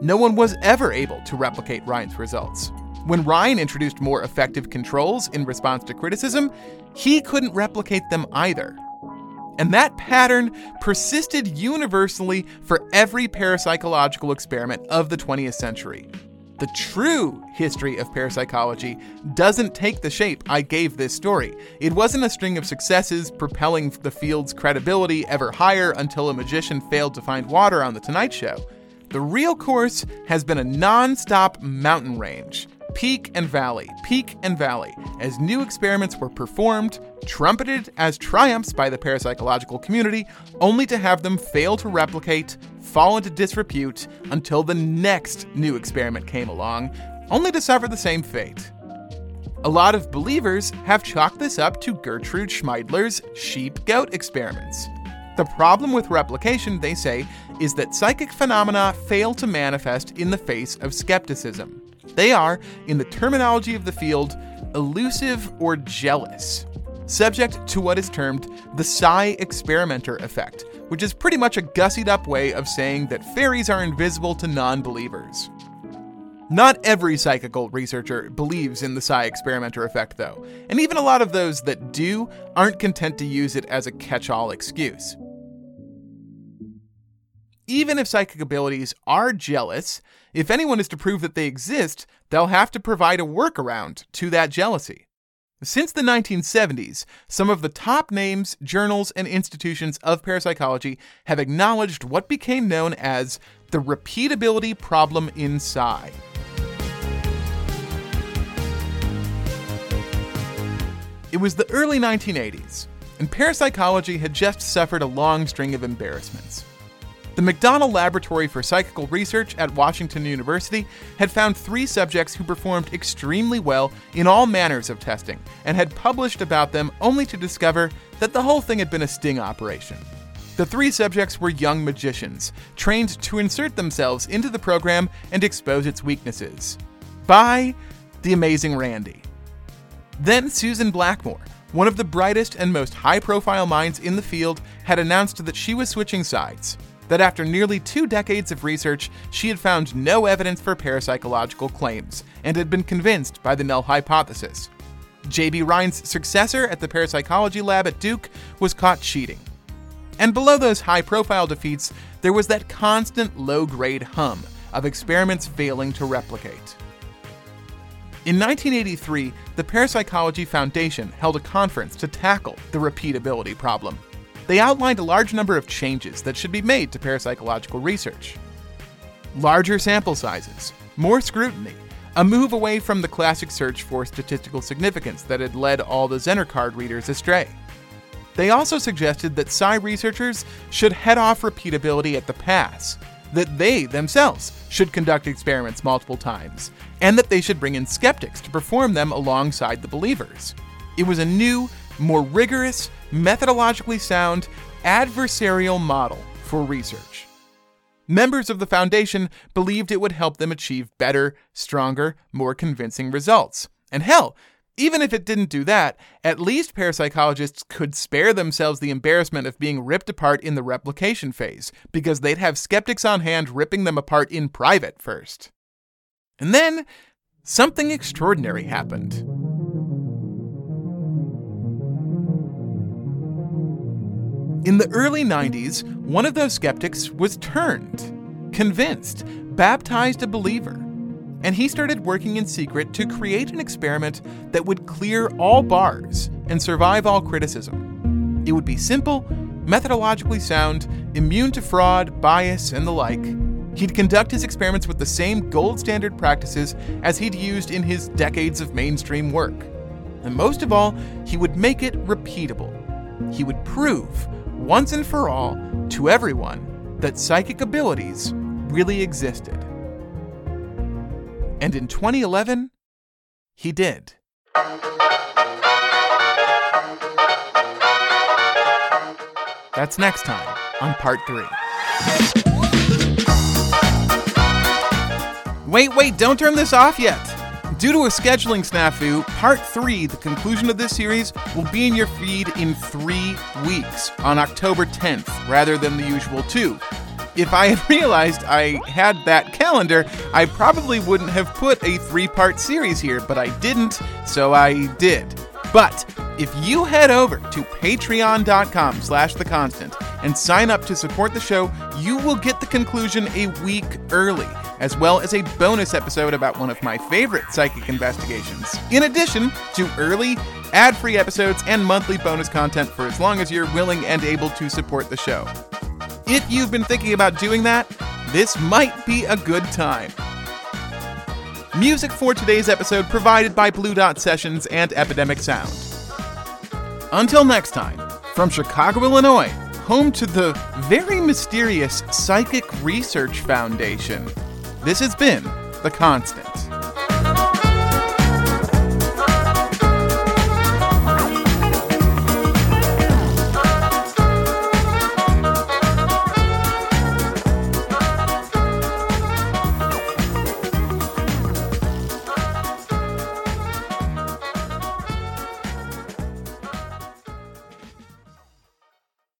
F: No one was ever able to replicate Rhine's results. When Rhine introduced more effective controls in response to criticism, he couldn't replicate them either. And that pattern persisted universally for every parapsychological experiment of the 20th century. The true history of parapsychology doesn't take the shape I gave this story. It wasn't a string of successes propelling the field's credibility ever higher until a magician failed to find water on The Tonight Show. The real course has been a non stop mountain range, peak and valley, peak and valley, as new experiments were performed, trumpeted as triumphs by the parapsychological community, only to have them fail to replicate, fall into disrepute, until the next new experiment came along, only to suffer the same fate. A lot of believers have chalked this up to Gertrude Schmeidler's sheep goat experiments. The problem with replication, they say, is that psychic phenomena fail to manifest in the face of skepticism. They are, in the terminology of the field, elusive or jealous, subject to what is termed the psi experimenter effect, which is pretty much a gussied up way of saying that fairies are invisible to non believers. Not every psychical researcher believes in the psi experimenter effect, though, and even a lot of those that do aren't content to use it as a catch all excuse. Even if psychic abilities are jealous, if anyone is to prove that they exist, they'll have to provide a workaround to that jealousy. Since the 1970s, some of the top names, journals, and institutions of parapsychology have acknowledged what became known as the repeatability problem in psi. It was the early 1980s, and parapsychology had just suffered a long string of embarrassments. The McDonnell Laboratory for Psychical Research at Washington University had found three subjects who performed extremely well in all manners of testing and had published about them only to discover that the whole thing had been a sting operation. The three subjects were young magicians, trained to insert themselves into the program and expose its weaknesses. By the amazing Randi. Then Susan Blackmore, one of the brightest and most high profile minds in the field, had announced that she was switching sides. That after nearly two decades of research, she had found no evidence for parapsychological claims and had been convinced by the null hypothesis. J.B. Rhine's successor at the parapsychology lab at Duke was caught cheating. And below those high profile defeats, there was that constant low grade hum of experiments failing to replicate. In 1983, the Parapsychology Foundation held a conference to tackle the repeatability problem. They outlined a large number of changes that should be made to parapsychological research. Larger sample sizes, more scrutiny, a move away from the classic search for statistical significance that had led all the Zener card readers astray. They also suggested that Psi researchers should head off repeatability at the pass, that they themselves should conduct experiments multiple times, and that they should bring in skeptics to perform them alongside the believers. It was a new, more rigorous, methodologically sound, adversarial model for research. Members of the Foundation believed it would help them achieve better, stronger, more convincing results. And hell, even if it didn't do that, at least parapsychologists could spare themselves the embarrassment of being ripped apart in the replication phase, because they'd have skeptics on hand ripping them apart in private first. And then, something extraordinary happened. In the early 90s, one of those skeptics was turned, convinced, baptized a believer and he started working in secret to create an experiment that would clear all bars and survive all criticism. It would be simple, methodologically sound, immune to fraud, bias, and the like. He'd conduct his experiments with the same gold standard practices as he'd used in his decades of mainstream work. And most of all, he would make it repeatable. He would prove, once and for all, to everyone that psychic abilities really existed. And in 2011, he did. That's next time on part three. Wait, wait, don't turn this off yet. Due to a scheduling snafu, part three, the conclusion of this series, will be in your feed in three weeks on October 10th, rather than the usual two. If I had realized I had that calendar, I probably wouldn't have put a three part series here, but I didn't, so I did. But if you head over to patreon.com slash the constant and sign up to support the show, you will get the conclusion a week early, as well as a bonus episode about one of my favorite psychic investigations. In addition to early, ad free episodes and monthly bonus content for as long as you're willing and able to support the show. If you've been thinking about doing that, this might be a good time. Music for today's episode provided by Blue Dot Sessions and Epidemic Sound. Until next time, from Chicago, Illinois, home to the very mysterious Psychic Research Foundation, this has been The Constant.